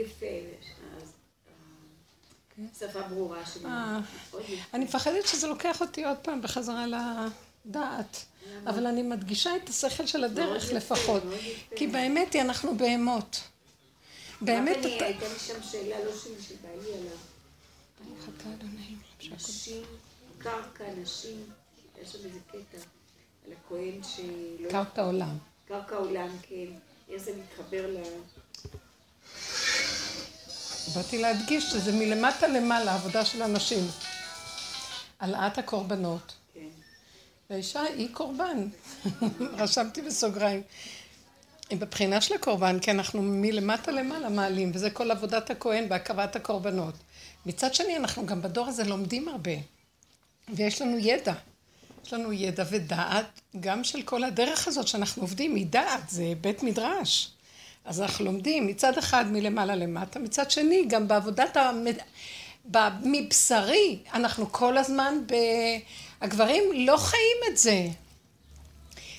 יפה. אה, שפה ברורה שלי. אה. אני מפחדת שזה לוקח אותי עוד פעם בחזרה לדעת. אבל אני מדגישה את השכל של הדרך לפחות. כי באמת היא אנחנו בהמות. באמת אתה... הייתה לי שם שאלה, לא שלי, שבא לי עליו. נשים, קרקע, נשים, יש שם איזה קטע על הכהן שלא... קרקע עולם. קרקע עולם, כן. איך זה מתחבר ל... באתי להדגיש שזה מלמטה למעלה, עבודה של אנשים. העלאת הקורבנות. כן. והאישה היא קורבן. רשמתי בסוגריים. היא בבחינה של הקורבן, כי אנחנו מלמטה למעלה מעלים, וזה כל עבודת הכהן בהקרבת הקורבנות. מצד שני, אנחנו גם בדור הזה לומדים הרבה, ויש לנו ידע. יש לנו ידע ודעת, גם של כל הדרך הזאת שאנחנו עובדים, היא דעת, זה בית מדרש. אז אנחנו לומדים מצד אחד מלמעלה למטה, מצד שני גם בעבודת המד... מבשרי, אנחנו כל הזמן ב... הגברים לא חיים את זה.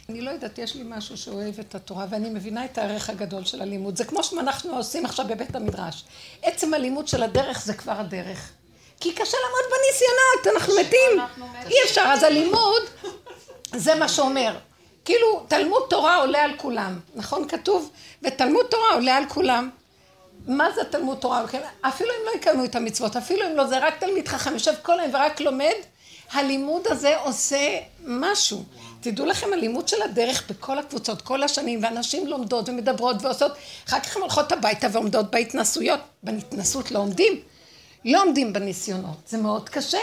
אני לא יודעת, יש לי משהו שאוהב את התורה, ואני מבינה את הערך הגדול של הלימוד. זה כמו שאנחנו עושים עכשיו בבית המדרש. עצם הלימוד של הדרך זה כבר הדרך. כי קשה לעמוד בניסיונות, אנחנו מתים. אי אפשר, אז הלימוד, זה מה שאומר. כאילו, תלמוד תורה עולה על כולם, נכון? כתוב, ותלמוד תורה עולה על כולם. מה זה תלמוד תורה? אפילו אם לא יקיימו את המצוות, אפילו אם לא, זה רק תלמיד חכם, יושב כל היום ורק לומד, הלימוד הזה עושה משהו. תדעו לכם, הלימוד של הדרך בכל הקבוצות, כל השנים, ואנשים לומדות ומדברות ועושות, אחר כך הן הולכות הביתה ועומדות בהתנסויות. בהתנסות לא עומדים, לא עומדים בניסיונות, זה מאוד קשה.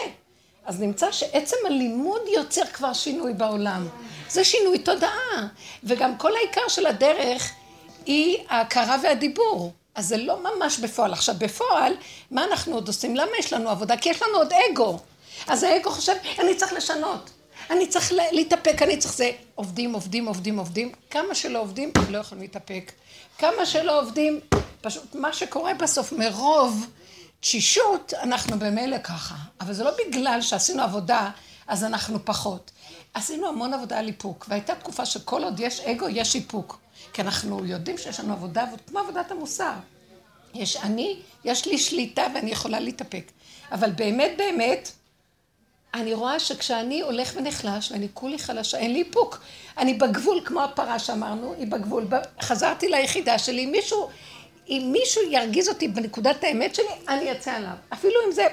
אז נמצא שעצם הלימוד יוצר כבר שינוי בעולם. זה שינוי תודעה. וגם כל העיקר של הדרך היא ההכרה והדיבור. אז זה לא ממש בפועל. עכשיו, בפועל, מה אנחנו עוד עושים? למה יש לנו עבודה? כי יש לנו עוד אגו. אז האגו חושב, אני צריך לשנות. אני צריך לה- להתאפק, אני צריך זה. עובדים, עובדים, עובדים, עובדים. כמה שלא עובדים, לא יכולים להתאפק. כמה שלא עובדים, פשוט מה שקורה בסוף, מרוב תשישות, אנחנו במילא ככה. אבל זה לא בגלל שעשינו עבודה, אז אנחנו פחות. עשינו המון עבודה על איפוק, והייתה תקופה שכל עוד יש אגו, יש איפוק. כי אנחנו יודעים שיש לנו עבודה, כמו עבודת המוסר. יש אני, יש לי שליטה ואני יכולה להתאפק. אבל באמת באמת, אני רואה שכשאני הולך ונחלש ואני כולי חלשה, אין לי איפוק. אני בגבול, כמו הפרה שאמרנו, היא בגבול. חזרתי ליחידה שלי, מישהו, אם מישהו ירגיז אותי בנקודת האמת שלי, אני אצא עליו. אפילו אם זה...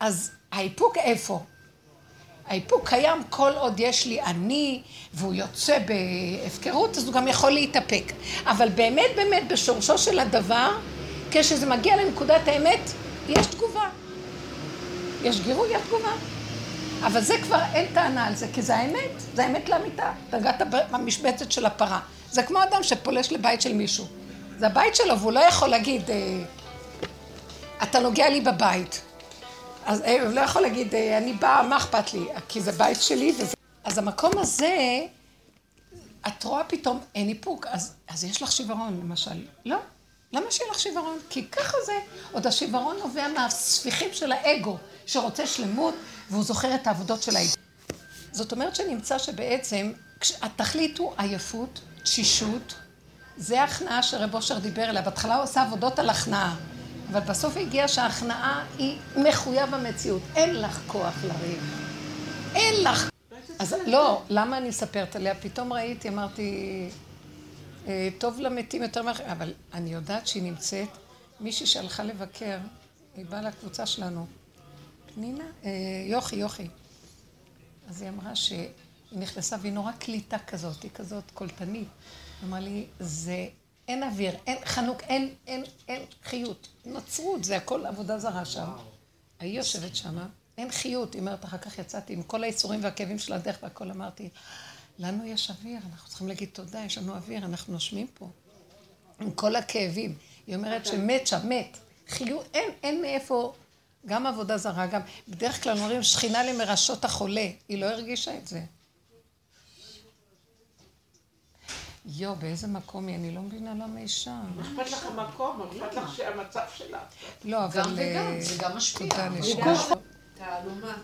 אז האיפוק איפה? האיפוק קיים כל עוד יש לי אני, והוא יוצא בהפקרות, אז הוא גם יכול להתאפק. אבל באמת באמת בשורשו של הדבר, כשזה מגיע לנקודת האמת, יש תגובה. יש גירוי, יש תגובה. אבל זה כבר אין טענה על זה, כי זה האמת, זה האמת לאמיתה. נגעת במשבצת של הפרה. זה כמו אדם שפולש לבית של מישהו. זה הבית שלו, והוא לא יכול להגיד, אה, אתה נוגע לי בבית. אז אה, הוא לא יכול להגיד, אה, אני באה, מה אכפת לי? כי זה בית שלי וזה... אז המקום הזה, את רואה פתאום, אין איפוק, אז, אז יש לך שיוורון, למשל. לא. למה שיהיה לך שיוורון? כי ככה זה. עוד השיוורון נובע מהספיחים של האגו, שרוצה שלמות, והוא זוכר את העבודות של האגו. זאת אומרת שנמצא שבעצם, התכלית הוא עייפות, תשישות, זה ההכנעה שרב אושר דיבר עליה. בהתחלה הוא עשה עבודות על הכנעה, אבל בסוף הגיע שההכנעה היא מחויב המציאות. אין לך כוח לריב. אין לך. אז לא, למה אני מספרת עליה? פתאום ראיתי, אמרתי, אה, טוב למתים יותר מאחר, אבל אני יודעת שהיא נמצאת, מישהי שהלכה לבקר, היא באה לקבוצה שלנו, פנינה, אה, יוכי, יוכי. אז היא אמרה שהיא נכנסה והיא נורא קליטה כזאת, היא כזאת קולטנית. היא אמרה לי, זה, אין אוויר, אין חנוק, אין, אין, אין חיות. נוצרות, זה הכל עבודה זרה שם. היא יושבת שמה, אין חיות. היא אומרת, אחר כך יצאתי עם כל האיסורים והכאבים של הדרך והכל, אמרתי, לנו יש אוויר, אנחנו צריכים להגיד תודה, יש לנו אוויר, אנחנו נושמים פה. עם כל הכאבים. היא אומרת שמת שם, מת. חיות, אין, אין מאיפה, גם עבודה זרה, גם, בדרך כלל אומרים שכינה למרשות החולה, היא לא הרגישה את זה. יו, באיזה מקום היא? אני לא מבינה למה היא שם. אכפת לך המקום, אכפת לך שהמצב שלה. לא, אבל... גם וגם, אה, זה גם משפיע. תעלומה.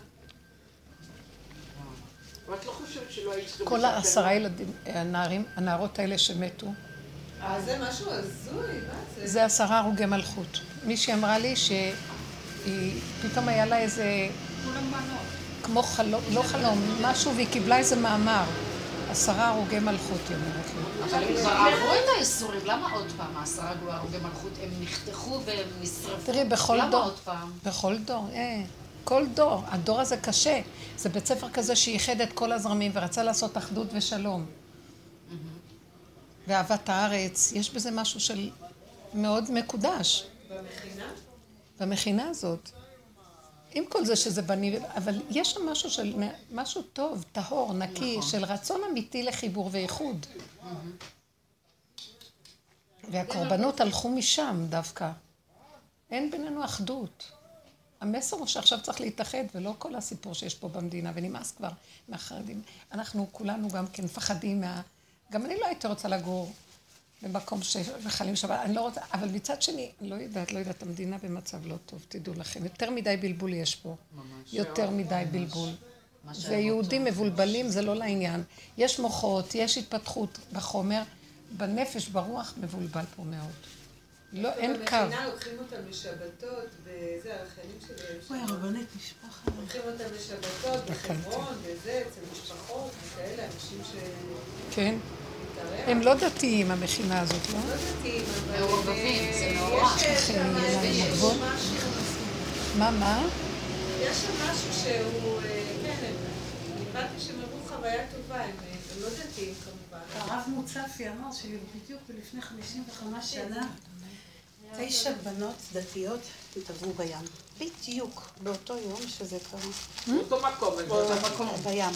ואת לא חושבת שלא היית צריכים כל העשרה? ילדים, הנערים, הנערות האלה שמתו, אה, זה משהו הזוי, מה זה? זה עשרה הרוגי מלכות. מישהי אמרה לי שהיא, פתאום היה לה איזה, כולם בנות. כמו חלום, לא חלום, משהו, והיא קיבלה איזה מאמר. עשרה הרוגי מלכות, היא אומרת לי. אבל הם כבר עברו את האיסורים, למה עוד פעם העשרה הרוגי מלכות? הם נחתכו והם נשרפו. תראי, בכל למה דור, עוד פעם? בכל דור, אה, כל דור. הדור הזה קשה. זה בית ספר כזה שאיחד את כל הזרמים ורצה לעשות אחדות ושלום. ואהבת הארץ, יש בזה משהו של מאוד מקודש. במכינה? במכינה הזאת. עם כל זה שזה בני, אבל יש שם משהו של, משהו טוב, טהור, נקי, נכון. של רצון אמיתי לחיבור ואיחוד. והקורבנות הלכו משם דווקא. אין בינינו אחדות. המסר הוא שעכשיו צריך להתאחד, ולא כל הסיפור שיש פה במדינה, ונמאס כבר מהחרדים. אנחנו כולנו גם כן מפחדים מה... גם אני לא הייתי רוצה לגור במקום שמחללים שבת, אני לא רוצה, אבל מצד שני, לא יודעת, לא יודעת, המדינה במצב לא טוב, תדעו לכם. יותר מדי בלבול יש פה. ממש. יותר מדי בלבול. ויהודים מבולבלים זה לא לעניין. יש מוחות, יש התפתחות בחומר, בנפש, ברוח, מבולבל פה מאוד. לא, אין קו. במכינה לוקחים אותם לשבתות, וזה, החיילים שלהם. אוי. הרבנית, משפחה. לוקחים אותם לשבתות, בחברון, וזה, אצל משפחות, וכאלה, אנשים ש... כן. הם לא דתיים, המכינה הזאת, לא? לא דתיים, אבל... אה, נורא. יש, אה, שם גבול. משהו- מה, מה? יש שם משהו שהוא, אה, כן, הבנתי שהם עברו חוויה טובה, הם אה, לא דתיים כמובן. הרב מוצפי אמר שבדיוק לפני 55 שנה, תשע בנות דתיות התעברו בים. בדיוק באותו יום שזה קרה. באותו מקום. באותו מקום. בים.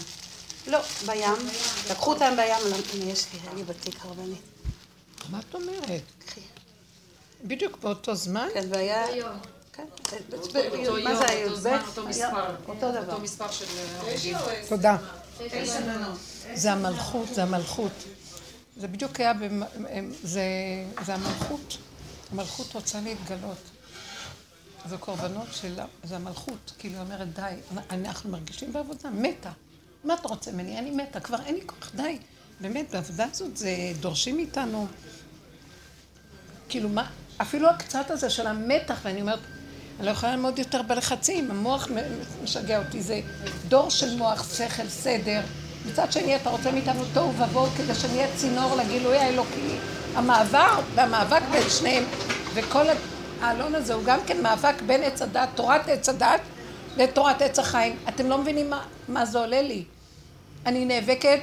לא, בים. לקחו אותם בים, לא, יש לי, לי בתיק הרבנית. מה את אומרת? קחי. בדיוק באותו זמן? כן, והיה... כן, מה זה היה? אותו זמן, י"ב? אותו היה מספר. אותו דבר. אותו מספר של עשר? תודה. זה המלכות, זה המלכות. זה בדיוק היה. זה, זה המלכות. המלכות רוצה להתגלות. זה קורבנות שלה, זה המלכות. כאילו היא אומרת, די, אנחנו מרגישים בעבודה, מתה. מה אתה רוצה ממני? אני מתה, כבר אין לי כוח, די. באמת, בעבודה הזאת זה דורשים מאיתנו, כאילו מה, אפילו הקצת הזה של המתח, ואני אומרת, אני לא יכולה לעמוד יותר בלחצים, המוח משגע אותי, זה דור של מוח, שכל, סדר. מצד שני, אתה רוצה מאיתנו תוהו ובוהו כדי שנהיה צינור לגילוי האלוקי. המעבר והמאבק בין שניהם, וכל העלון הזה הוא גם כן מאבק בין עץ הדת, תורת עץ הדת לתורת עץ החיים. אתם לא מבינים מה, מה זה עולה לי. אני נאבקת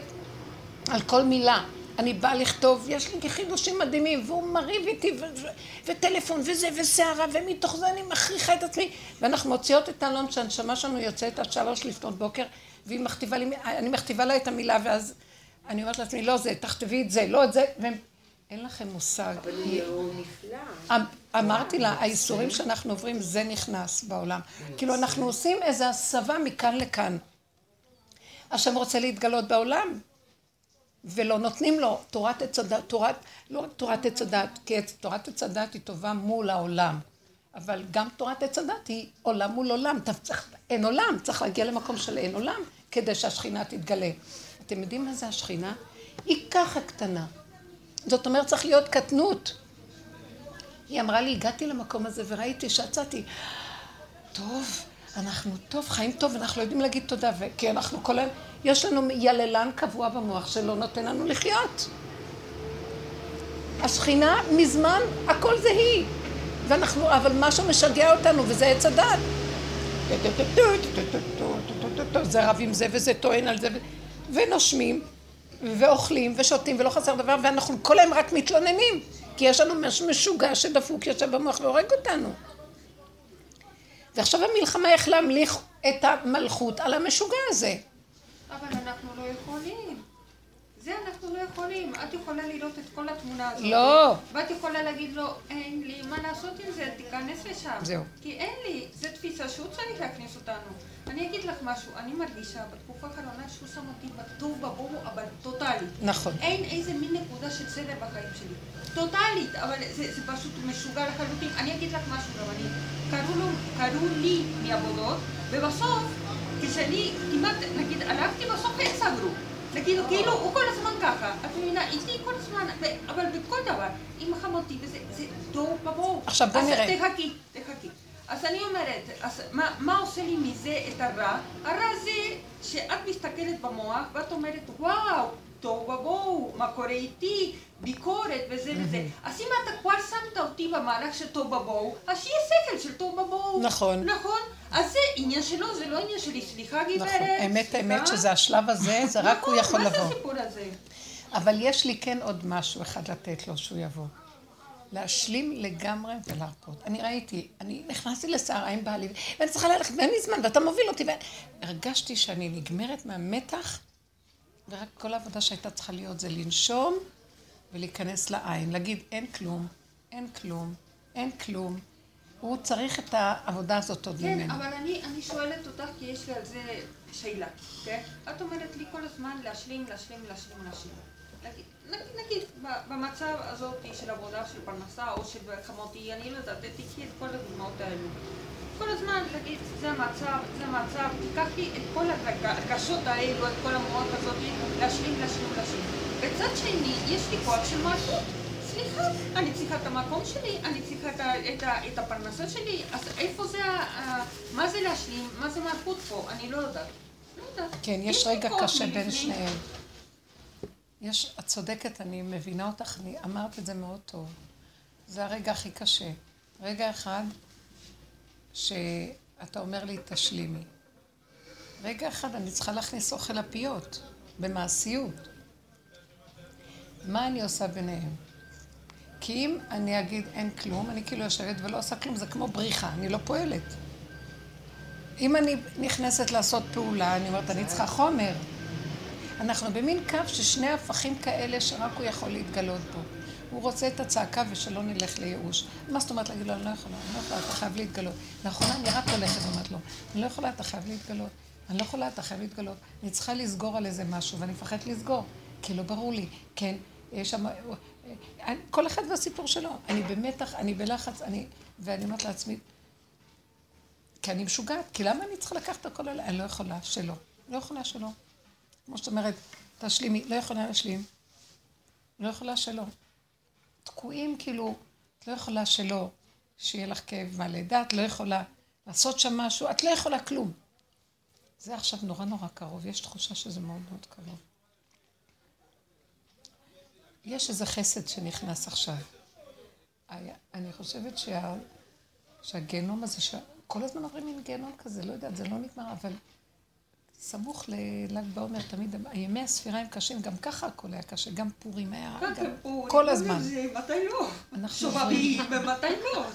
על כל מילה. אני באה לכתוב, יש לי חידושים מדהימים, והוא מריב איתי, ו- ו- וטלפון, וזה, וסערה, ומתוך זה אני מכריחה את עצמי. ואנחנו מוציאות את אלון שהנשמה שלנו יוצאת עד שלוש לפנות בוקר, והיא מכתיבה לי, אני מכתיבה לה את המילה, ואז אני אומרת לעצמי, לא זה, תכתבי את זה, לא את זה. אין לכם מושג. אבל הוא נפלא. אמ- אמרתי לה, האיסורים שאנחנו עוברים, זה נכנס בעולם. כאילו, אנחנו עושים איזו הסבה מכאן לכאן. השם רוצה להתגלות בעולם, ולא נותנים לו תורת עץ הדת, תורת, לא רק תורת עץ הדת, כי תורת עץ הדת היא טובה מול העולם, אבל גם תורת עץ הדת היא עולם מול עולם, צריך, אין עולם, צריך להגיע למקום של אין עולם כדי שהשכינה תתגלה. אתם יודעים מה זה השכינה? היא ככה קטנה. זאת אומרת, צריך להיות קטנות. היא אמרה לי, הגעתי למקום הזה וראיתי שיצאתי, טוב, אנחנו טוב, חיים טוב, אנחנו לא יודעים להגיד תודה, כי אנחנו כל היום, יש לנו יללן קבוע במוח שלא נותן לנו לחיות. השכינה מזמן, הכל זה היא. ואנחנו, אבל משהו משגע אותנו, וזה עץ הדת. זה רב עם זה וזה טוען על זה, ונושמים, ואוכלים, ושותים, ולא חסר דבר, ואנחנו כל היום רק מתלוננים, כי יש לנו משהו משוגע שדפוק יושב במוח והורג אותנו. ועכשיו המלחמה איך להמליך את המלכות על המשוגע הזה. אבל אנחנו לא יכולים. זה אנחנו לא יכולים. את יכולה לראות את כל התמונה הזאת. לא. ואת יכולה להגיד לו, אין לי מה לעשות עם זה, תיכנס לשם. זהו. כי אין לי, זו תפיסה שהוא צריך להכניס אותנו. אני אגיד לך משהו, אני מרגישה בתקופה האחרונה שהוא שם אותי בטוב בבורו, אבל טוטאלית. נכון. אין איזה מין נקודה של סדר בחיים שלי. טוטאלית, אבל זה, זה פשוט משוגע לחלוטין. אני אגיד לך משהו גם, אני... קראו, לו, קראו לי מעבודות, ובסוף, כשאני כמעט, נגיד, הלכתי, בסוף הם סגרו. כאילו, כאילו, הוא כל הזמן ככה. את מבינה, איתי כל הזמן, אבל בכל דבר, עם חמותי, וזה זה תוהו ובוהו. עכשיו, בוא אז נראה. תחכי, תחכי. אז אני אומרת, אז מה, מה עושה לי מזה את הרע? הרע זה שאת מסתכלת במוח ואת אומרת, וואו, תוהו ובוהו, מה קורה איתי, ביקורת וזה וזה. אז אם אתה כבר שמת אותי במהלך של תוהו ובוהו, אז שיהיה שכל של תוהו ובוהו. נכון. נכון. אז זה עניין שלו, זה לא עניין שלי. סליחה, גברת. נכון, האמת, האמת. שזה השלב הזה, זה רק הוא יכול נכון, מה לבוא. זה הסיפור הזה? אבל יש לי כן עוד משהו אחד לתת לו שהוא יבוא. להשלים לגמרי ולהרפות. אני ראיתי, אני נכנסתי לסערה עם בעלי, ואני צריכה ללכת, ואין לי זמן, ואתה מוביל אותי, והרגשתי שאני נגמרת מהמתח, ורק כל העבודה שהייתה צריכה להיות זה לנשום ולהיכנס לעין, להגיד אין כלום, אין כלום, אין כלום. הוא צריך את העבודה הזאת עוד כן, ממנו. אבל אני, אני שואלת אותך כי יש לי על זה שאלה, כן? את אומרת לי כל הזמן להשלים, להשלים, להשלים, להשלים. נגיד, נגיד, במצב הזאת של עבודה, של פרנסה או של חמותי, אני לא יודעת, תקחי את כל הדוגמאות האלו. כל הזמן תגיד, זה המצב, זה המצב, תיקח לי את כל הרג- הרגשות האלו, את כל המוח הזאת, להשלים, להשלים, להשלים. בצד שני, יש לי כוח של מלכות. סליחה, אני צריכה את המקום שלי, אני צריכה את, את, את הפרנסה שלי, אז איפה זה, מה זה להשלים, מה זה מלכות פה, אני לא יודעת. לא יודעת. כן, יש רגע קשה בין. שניהם. יש, את צודקת, אני מבינה אותך, אני אמרת את זה מאוד טוב. זה הרגע הכי קשה. רגע אחד שאתה אומר לי, תשלימי. רגע אחד אני צריכה להכניס אוכל לפיות, במעשיות. מה אני עושה ביניהם? כי אם אני אגיד אין כלום, אני כאילו יושבת ולא עושה כלום, זה כמו בריחה, אני לא פועלת. אם אני נכנסת לעשות פעולה, אני אומרת, אני צריכה חומר. אנחנו במין קו ששני הפכים כאלה שרק הוא יכול להתגלות בו. הוא רוצה את הצעקה ושלא נלך לייאוש. מה זאת אומרת להגיד לו, אני לא יכולה, אני לא יכולה, אתה חייב להתגלות. לאחרונה אני רק הולכת ואומרת לו, אני לא יכולה, אתה חייב להתגלות. אני לא יכולה, אתה חייב להתגלות. אני צריכה לסגור על איזה משהו, ואני מפחדת לסגור, כי לא ברור לי. כן, יש שם... כל אחד והסיפור שלו. אני במתח, אני בלחץ, אני... ואני אומרת לעצמי, כי אני משוגעת, כי למה אני צריכה לקחת הכל אליי? אני לא יכולה שלא. לא יכולה שלא. כמו שאת אומרת, תשלימי, לא יכולה להשלים. לא יכולה שלא. תקועים כאילו, את לא יכולה שלא, שיהיה לך כאב מהלידה, את לא יכולה לעשות שם משהו, את לא יכולה כלום. זה עכשיו נורא נורא קרוב, יש תחושה שזה מאוד מאוד קרוב. יש איזה חסד שנכנס עכשיו. אני חושבת שה... שהגיהנום הזה, שכל הזמן עוברים מין גיהנום כזה, לא יודעת, זה לא נגמר, אבל סמוך לל"ג בעומר תמיד, ימי הספירה הם קשים, גם ככה הכל היה קשה, גם פורים היה, גם כל הזמן. מתי לא? אנחנו שובבים, ומתי לא?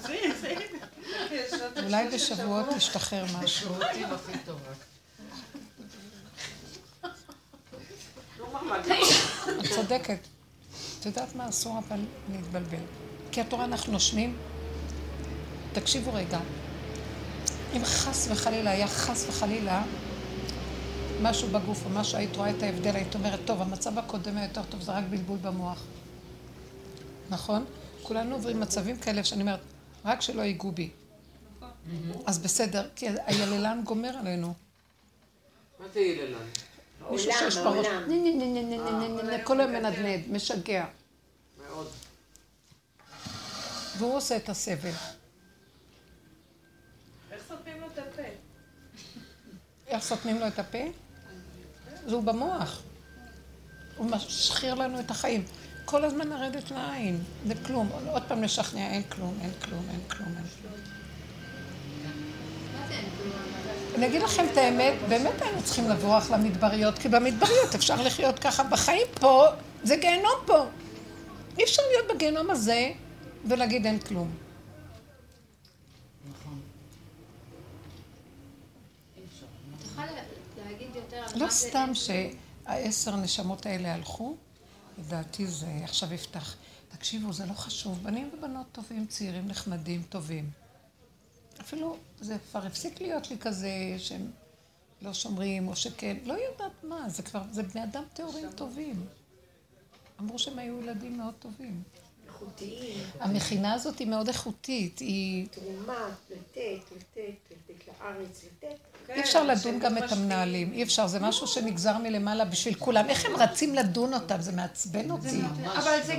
אולי בשבועות תשתחרר משהו. את צודקת. את יודעת מה אסור אבל להתבלבל. כי התורה אנחנו נושמים. תקשיבו רגע. אם חס וחלילה היה חס וחלילה משהו בגוף או משהו, היית רואה את ההבדל, היית אומרת, טוב, המצב הקודם היה יותר טוב, זה רק בלבול במוח. נכון? כולנו עוברים מצבים כאלה שאני אומרת, רק שלא ייגעו בי. נכון. אז בסדר, כי היללן גומר עלינו. מה זה יללן? מישהו שיש בראש, אה, כל היום מנדנד, משגע. מאוד. והוא עושה את הסבל. איך סותמים לו את הפה? איך סותמים לו את הפה? זה הוא במוח. הוא משחיר לנו את החיים. כל הזמן לרדת לעין, זה כלום. עוד פעם לשכנע, אין כלום, אין כלום, אין כלום. אני אגיד לכם את האמת, באמת היינו צריכים לברוח למדבריות, כי במדבריות אפשר לחיות ככה בחיים פה, זה גיהנום פה. אי אפשר להיות בגיהנום הזה ולהגיד אין כלום. את יכולה להגיד יותר על לא. סתם שהעשר נשמות האלה הלכו, לדעתי זה עכשיו יפתח. תקשיבו, זה לא חשוב. בנים ובנות טובים, צעירים נחמדים, טובים. אפילו זה כבר הפסיק להיות לי כזה שהם לא שומרים, או שכן, לא יודעת מה, זה כבר, זה בני אדם טהורים טובים. אמרו שהם היו ילדים מאוד טובים. איכותיים. המכינה הזאת היא מאוד איכותית, היא... תרומה, לתת, לתת, לתת לארץ, לתת. אי אפשר לדון גם את המנהלים, אי אפשר, זה משהו שנגזר מלמעלה בשביל כולם. איך הם רצים לדון אותם? זה מעצבן אותי.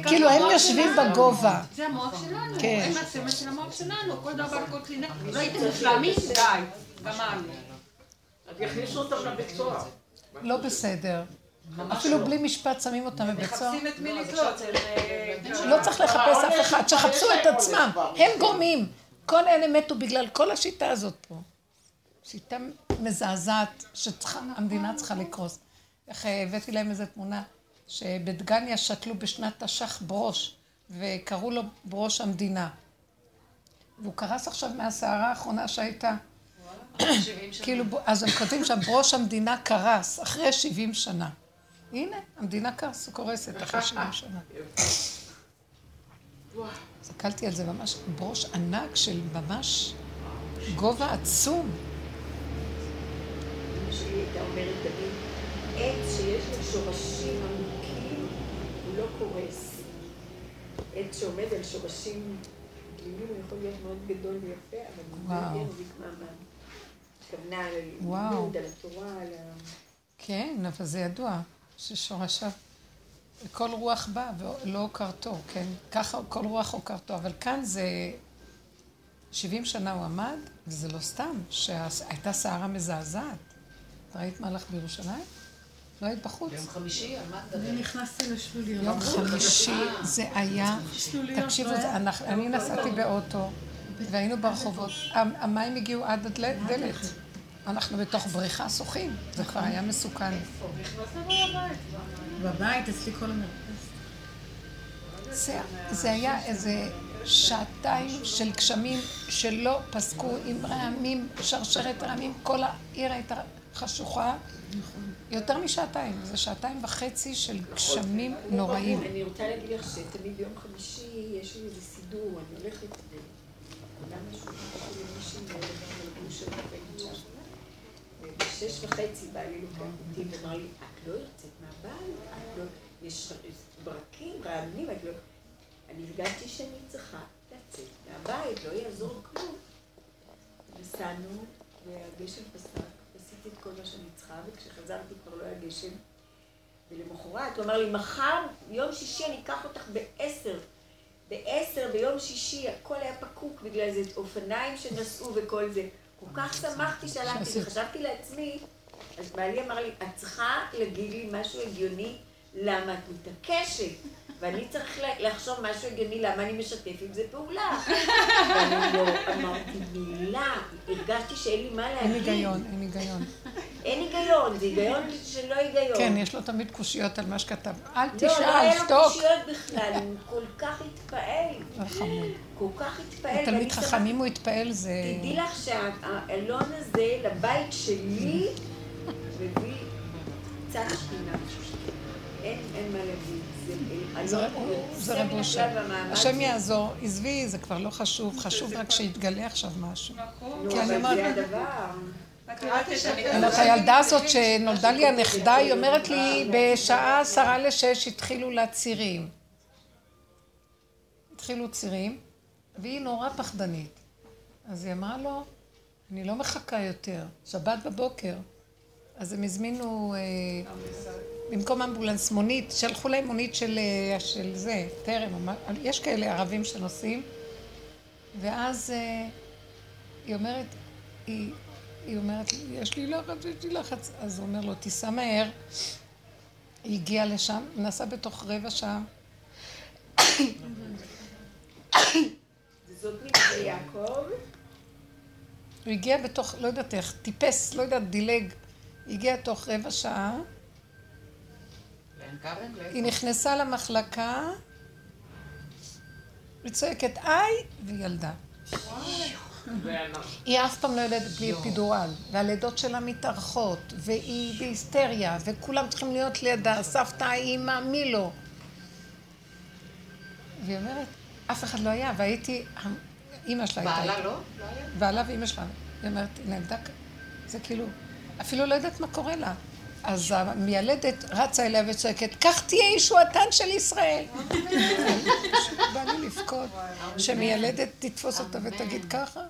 כאילו, הם יושבים. בגובה. זה המוח שלנו, כן. הם הסמל של המוח שלנו, כל דבר קוטלינה. ראיתם מושלמים? די, גמרנו. אז יכניסו אותם לבית סוהר. לא בסדר. אפילו בלי משפט שמים אותם בבית סוהר. מחפשים את מי לתלות. אה, לא צריך לחפש אף אחד, שיחפשו את עצמם. הם גורמים. כל אלה מתו בגלל כל השיטה הזאת פה. שיטה מזעזעת, שהמדינה צריכה לקרוס. איך אה, הבאתי להם איזו תמונה, שבדגניה שתלו בשנת תש"ח ברוש, וקראו לו ברוש המדינה. והוא קרס עכשיו מהסערה האחרונה שהייתה. כאילו, אז הם כותבים שם, ברוש המדינה קרס, אחרי 70 שנה. הנה, המדינה קרס, קורסת אחרי 70 שנה. הסתכלתי על זה ממש, ברוש ענק של ממש גובה עצום. אמא שלי הייתה אומרת תמיד, עץ שיש לו שורשים עמוקים, הוא לא קורס. עץ שעומד על שורשים גלילים, הוא יכול להיות מאוד גדול ויפה, אבל הוא לא. יחזיק מעמד. התכוונה על. הלימוד, על התורה, על ה... כן, אבל זה ידוע, ששורשיו, כל רוח בא ולא הוקרתו, כן? ככה כל רוח הוקרתו, אבל כאן זה 70 שנה הוא עמד, וזה לא סתם, שהייתה סערה מזעזעת. ראית מה הלך בירושלים? לא היית בחוץ. ביום חמישי, על מה את אני מדברת? נכנסתי לשלוליות. יום חמישי זה היה, תקשיבו, לא זה- היה- אנחנו- אני נסעתי באוטו, והיינו ברחובות, המ- המים הגיעו עד הדלת. אנחנו בתוך בריכה שוחים, זה כבר היה מסוכן. בבית, אצלי כל המרכז. זה היה איזה שעתיים של גשמים שלא פסקו עם רעמים, שרשרת רעמים, כל העיר הייתה חשוכה. יותר משעתיים, זה שעתיים וחצי של גשמים נוראים. אני רוצה להגיד לך שתמיד ביום חמישי יש לי איזה סידור, אני הולכת ו... שם. ובשש וחצי בא לי לוקח אותי ואמר לי, את לא יוצאת מהבית, את לא... יש ברקים, רעמים, את לא... אני הרגשתי שאני צריכה לצאת מהבית, לא יעזור כלום. נסענו, והגשם פסק, עשיתי את כל מה שאני צריכה, וכשחזרתי כבר לא היה גשם. ולמחרת הוא אמר לי, מחר, יום שישי אני אקח אותך בעשר. בעשר, ביום שישי, הכל היה פקוק בגלל זה, אופניים שנסעו וכל זה. כל כך שמחתי שהלכתי. וחשבתי לעצמי, אז בעלי אמר לי, את צריכה להגיד לי משהו הגיוני, למה את מתעקשת? ואני צריך לחשוב משהו הגיוני, למה אני משתף עם זה פעולה. ואני לא אמרתי מילה, הרגשתי שאין לי מה אין להגיד. היגיון, אין היגיון. אין היגיון, זה היגיון שלא היגיון. כן, יש לו תמיד קושיות על מה שכתב. אל לא, לא היה תשאל, לו שתוק. קושיות בכלל, הוא כל כך התפעל. חמוד. כל כך התפעל. תלמיד חכמים הוא התפעל, זה... תדעי לך שהאלון הזה לבית שלי מביא קצת שכינה. אין, אין מה להגיד. זה זה אלון רב- זה יוצא רב מן אושר. הכלל במעמד השם. יעזור, עזבי, זה כבר לא חשוב, חשוב רק שיתגלה עכשיו משהו. נו, כי אני אומרת- הילדה הזאת שנולדה לי הנכדה, היא אומרת לי, בשעה עשרה לשש התחילו לה צירים. התחילו צירים, והיא נורא פחדנית. אז היא אמרה לו, אני לא מחכה יותר, שבת בבוקר. אז הם הזמינו, אה, במקום אמבולנס, מונית, שלחו להם מונית של, אה, של זה, טרם, יש כאלה ערבים שנוסעים, ואז אה, היא אומרת, היא, היא אומרת יש לי לחץ, יש לי לחץ. אז הוא אומר לו, תיסע מהר. היא הגיעה לשם, נסעה בתוך רבע שעה. זאת נקרא יעקב. הוא הגיע בתוך, לא יודעת איך, טיפס, לא יודעת, דילג. היא הגיעה תוך רבע שעה? היא נכנסה למחלקה, היא צועקת איי, והיא ילדה. היא אף פעם לא יולדת בלי אפידורל, והלידות שלה מתארכות, והיא בהיסטריה, וכולם צריכים להיות לידה, סבתא, אימא, מי לא. והיא אומרת, אף אחד לא היה, והייתי, אימא שלה הייתה. בעלה לא? בעלה ואימא שלה. היא אומרת, ילדה, כ- זה כאילו, אפילו לא יודעת מה קורה לה. אז המיילדת רצה אליה וצועקת, כך תהיה ישועתן של ישראל. בא לי לבכות, שמיילדת תתפוס אותה ותגיד ככה.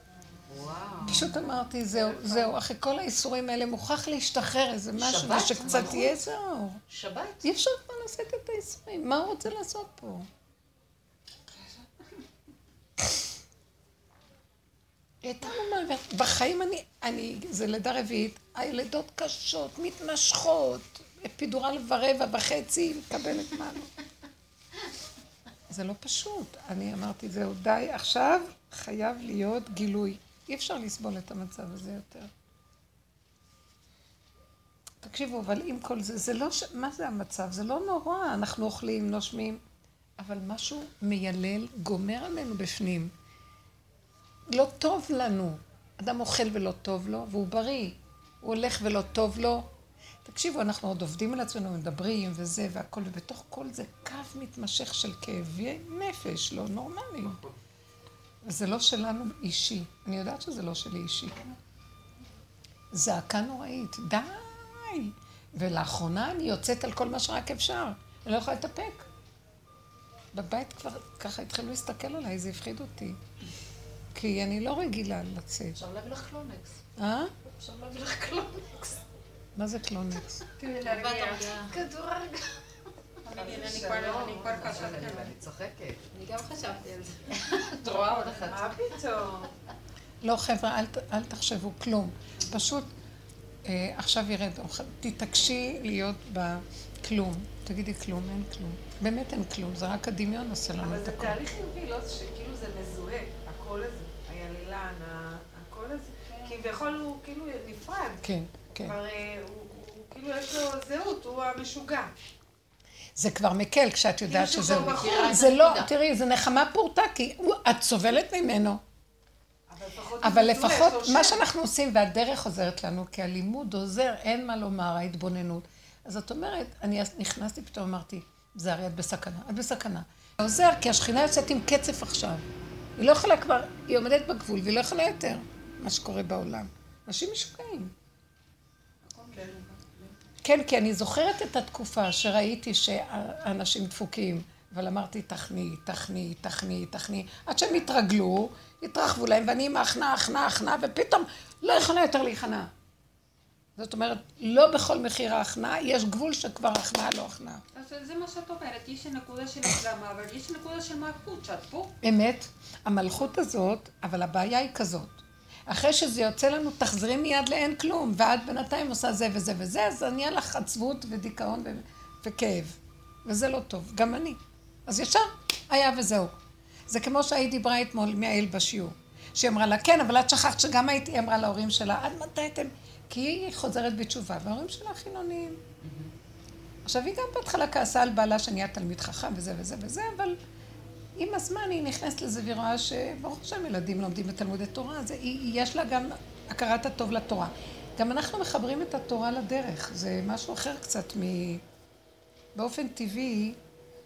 פשוט אמרתי, זהו, זהו, אחרי כל האיסורים האלה מוכרח להשתחרר איזה משהו, ושקצת. יהיה זהו. שבת. אי אפשר כבר לשאת את האיסורים, מה הוא רוצה לעשות פה? היא הייתה אומרת, בחיים אני, אני, זה לידה רביעית, הילדות קשות, מתמשכות, אפידורל ורבע וחצי, מקבלת מנו. זה לא פשוט. אני אמרתי, זהו, די, עכשיו חייב להיות גילוי. אי אפשר לסבול את המצב הזה יותר. תקשיבו, אבל עם כל זה, זה לא ש... מה זה המצב? זה לא נורא, אנחנו אוכלים, נושמים, אבל משהו מיילל, גומר עלינו בפנים. לא טוב לנו. אדם אוכל ולא טוב לו, והוא בריא. הוא הולך ולא טוב לו. תקשיבו, אנחנו עוד עובדים על עצמנו, מדברים וזה והכל, ובתוך כל זה קו מתמשך של כאבי נפש, לא נורמלי. וזה לא שלנו אישי. אני יודעת שזה לא שלי אישי. זעקה נוראית, די! ולאחרונה אני יוצאת על כל מה שרק אפשר. אני לא יכולה להתאפק. בבית כבר ככה התחילו להסתכל עליי, זה הפחיד אותי. כי אני לא רגילה לצאת. אפשר להביא לך קלונקס. אה? אפשר להביא לך קלונקס. מה זה קלונקס? כדור הרגעה. אני כבר- חשבתי על זה. אני צוחקת. אני גם חשבתי על זה. את רואה עוד אחת. מה פתאום? לא, חבר'ה, אל, תחשבו כלום. פשוט אה, עכשיו ירד אוכל. תתעקשי להיות בכלום. תגידי כלום, אין כלום. באמת אין כלום, זה רק הדמיון עושה לנו אבל את זה הכל. תהליך חיובי, לא שכאילו זה מזוהה, הקול הזה, הילילן, ה- הקול הזה, כביכול הוא כאילו נפרד. כן, כן. כבר אה, הוא הוא כאילו יש לו זהות, הוא המשוגע. זה כבר מקל כשאת יודעת כאילו שזה... שהוא בחוץ. זה לא, תראי, זה נחמה פורתא, כי הוא- את סובלת ממנו. אבל לפחות הוא מה. שאנחנו עושים, והדרך עוזרת לנו, כי הלימוד עוזר, אין מה לומר, ההתבוננות. אז את אומרת, אני נכנסתי, פתאום אמרתי, זה הרי את בסכנה, את בסכנה. זה עוזר, כי השכינה יוצאת עם קצף עכשיו. היא לא יכולה כבר, היא עומדת בגבול, והיא לא יכולה יותר, מה שקורה בעולם. אנשים משוגעים. כן, כי אני זוכרת את התקופה שראיתי שהאנשים דפוקים, אבל אמרתי, תכני, תכני, תכני, תכני, עד שהם התרגלו, התרחבו להם, ואני עם ההכנעה, הכנעה, הכנעה, ופתאום לא יכולה יותר להיכנע. זאת אומרת, לא בכל מחיר ההכנעה, יש גבול שכבר הכנעה לא הכנעה. אז זה מה שאת אומרת, יש נקודה של השלמה, אבל יש נקודה של מלכות שאת פה. אמת, המלכות הזאת, אבל הבעיה היא כזאת. אחרי שזה יוצא לנו, תחזרי מיד לאין כלום, ואת בינתיים עושה זה וזה וזה, אז נהיה לך עצבות ודיכאון ו- וכאב. וזה לא טוב, גם אני. אז ישר, היה וזהו. זה כמו שהיא דיברה אתמול מהאל בשיעור. שהיא אמרה לה, כן, אבל את שכחת שגם הייתי, היא אמרה להורים שלה, עד מתי אתם... כי היא חוזרת בתשובה, וההורים שלה חילונים. עכשיו, היא גם בהתחלה כעסה על בעלה שנהיה תלמיד חכם וזה וזה וזה, אבל עם הזמן היא נכנסת לזה והיא רואה שברוך השם ילדים לומדים בתלמודי תורה, אז היא, יש לה גם הכרת הטוב לתורה. גם אנחנו מחברים את התורה לדרך, זה משהו אחר קצת מ... באופן טבעי,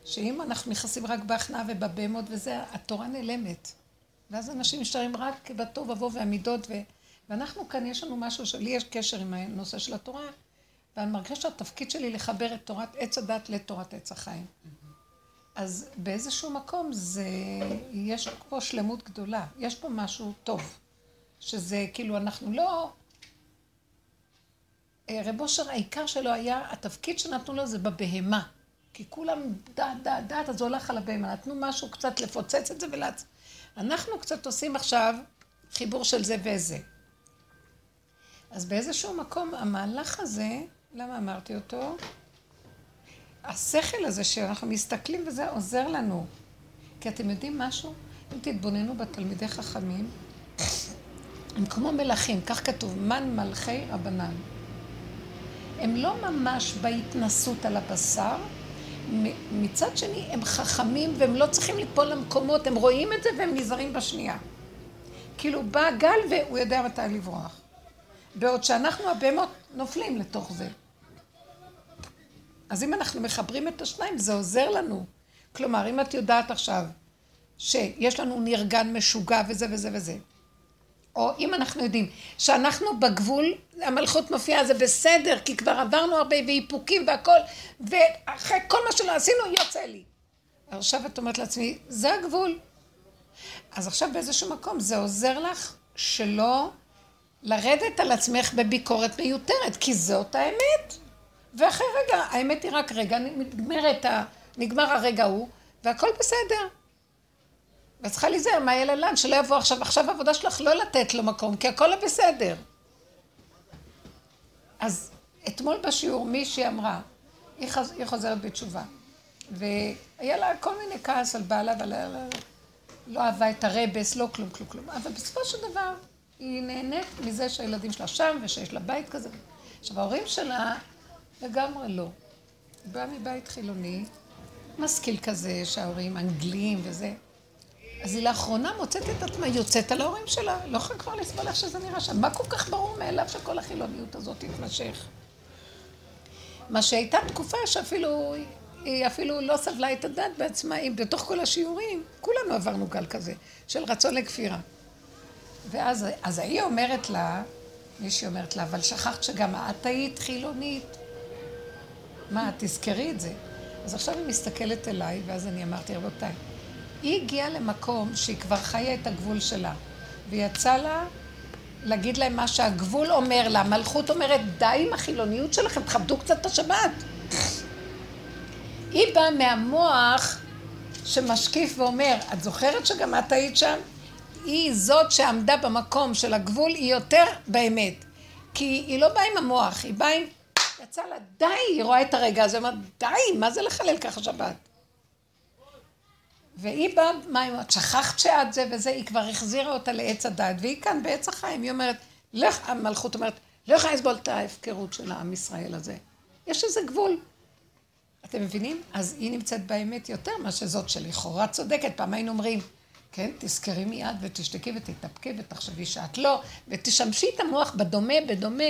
שאם אנחנו נכנסים רק בהכנעה ובבהמות וזה, התורה נעלמת. ואז אנשים נשארים רק בטוב ובוא והמידות, ו... ואנחנו כאן, יש לנו משהו שלי יש קשר עם הנושא של התורה, ואני מרגישה שהתפקיד שלי לחבר את תורת עץ הדת לתורת עץ החיים. אז באיזשהו מקום זה, יש פה שלמות גדולה, יש פה משהו טוב, שזה כאילו אנחנו לא... אה, רב אושר העיקר שלו היה, התפקיד שנתנו לו זה בבהמה. כי כולם דעת, דעת, דעת, אז הוא הלך על הבהמה. נתנו משהו קצת לפוצץ את זה ולהצ... אנחנו קצת עושים עכשיו חיבור של זה וזה. אז באיזשהו מקום המהלך הזה, למה אמרתי אותו? השכל הזה שאנחנו מסתכלים וזה עוזר לנו. כי אתם יודעים משהו? אם תתבוננו בתלמידי חכמים, הם כמו מלכים, כך כתוב, מן מלכי רבנן. הם לא ממש בהתנסות על הבשר, מצד שני הם חכמים והם לא צריכים ליפול למקומות, הם רואים את זה והם נזהרים בשנייה. כאילו בא גל והוא יודע מתי לברוח. בעוד שאנחנו הבהמות נופלים לתוך זה. אז אם אנחנו מחברים את השניים, זה עוזר לנו. כלומר, אם את יודעת עכשיו שיש לנו נרגן משוגע וזה וזה וזה, או אם אנחנו יודעים שאנחנו בגבול, המלכות מופיעה, זה בסדר, כי כבר עברנו הרבה ואיפוקים והכל, ואחרי כל מה שלא עשינו, יוצא לי. עכשיו את אומרת לעצמי, זה הגבול. אז עכשיו באיזשהו מקום זה עוזר לך שלא לרדת על עצמך בביקורת מיותרת, כי זאת האמת. ואחרי רגע, האמת היא רק רגע, נגמרת ה... נגמר הרגע ההוא, והכל בסדר. ואת צריכה להיזהר מה יהיה ללן, שלא יבוא עכשיו, עכשיו העבודה שלך לא לתת לו מקום, כי הכל בסדר. אז אתמול בשיעור מישהי אמרה, היא, חז... היא חוזרת בתשובה, והיה לה כל מיני כעס על בעלה, אבל לא אהבה את הרבס, לא כלום, כלום, כלום. אבל בסופו של דבר, היא נהנית מזה שהילדים שלה שם, ושיש לה בית כזה. עכשיו, ההורים שלה לגמרי לא. היא באה מבית חילוני, משכיל כזה, שההורים אנגלים וזה. אז היא לאחרונה מוצאת את עצמה, יוצאת על ההורים שלה, לא יכולה כבר לסבול איך שזה נראה שם. מה כל כך ברור מאליו שכל החילוניות הזאת תתמשך? מה שהייתה תקופה שאפילו, היא אפילו לא סבלה את הדת בעצמה, היא בתוך כל השיעורים, כולנו עברנו גל כזה, של רצון לכפירה. ואז אז היא אומרת לה, מישהי אומרת לה, אבל שכחת שגם את היית חילונית? מה, תזכרי את זה. אז עכשיו היא מסתכלת אליי, ואז אני אמרתי, רבותיי, היא הגיעה למקום שהיא כבר חיה את הגבול שלה, ויצא לה להגיד להם מה שהגבול אומר לה. מלכות אומרת, די עם החילוניות שלכם, תכבדו קצת את השבת. היא באה מהמוח שמשקיף ואומר, את זוכרת שגם את היית שם? היא זאת שעמדה במקום של הגבול, היא יותר באמת. כי היא לא באה עם המוח, היא באה עם... יצא לה, די, היא רואה את הרגע הזה, היא אומרת, די, מה זה לחלל ככה שבת? והיא באה, מה היא אומרת, שכחת שאת זה וזה, היא כבר החזירה אותה לעץ הדת, והיא כאן בעץ החיים, היא אומרת, לך, המלכות אומרת, לך יסבול את ההפקרות של העם ישראל הזה. יש איזה גבול. אתם מבינים? אז היא נמצאת באמת יותר מאשר זאת שלכאורה צודקת. פעם היינו אומרים, כן, תזכרי מיד ותשתקי ותתאפקי ותחשבי שאת לא, ותשמשי את המוח בדומה בדומה,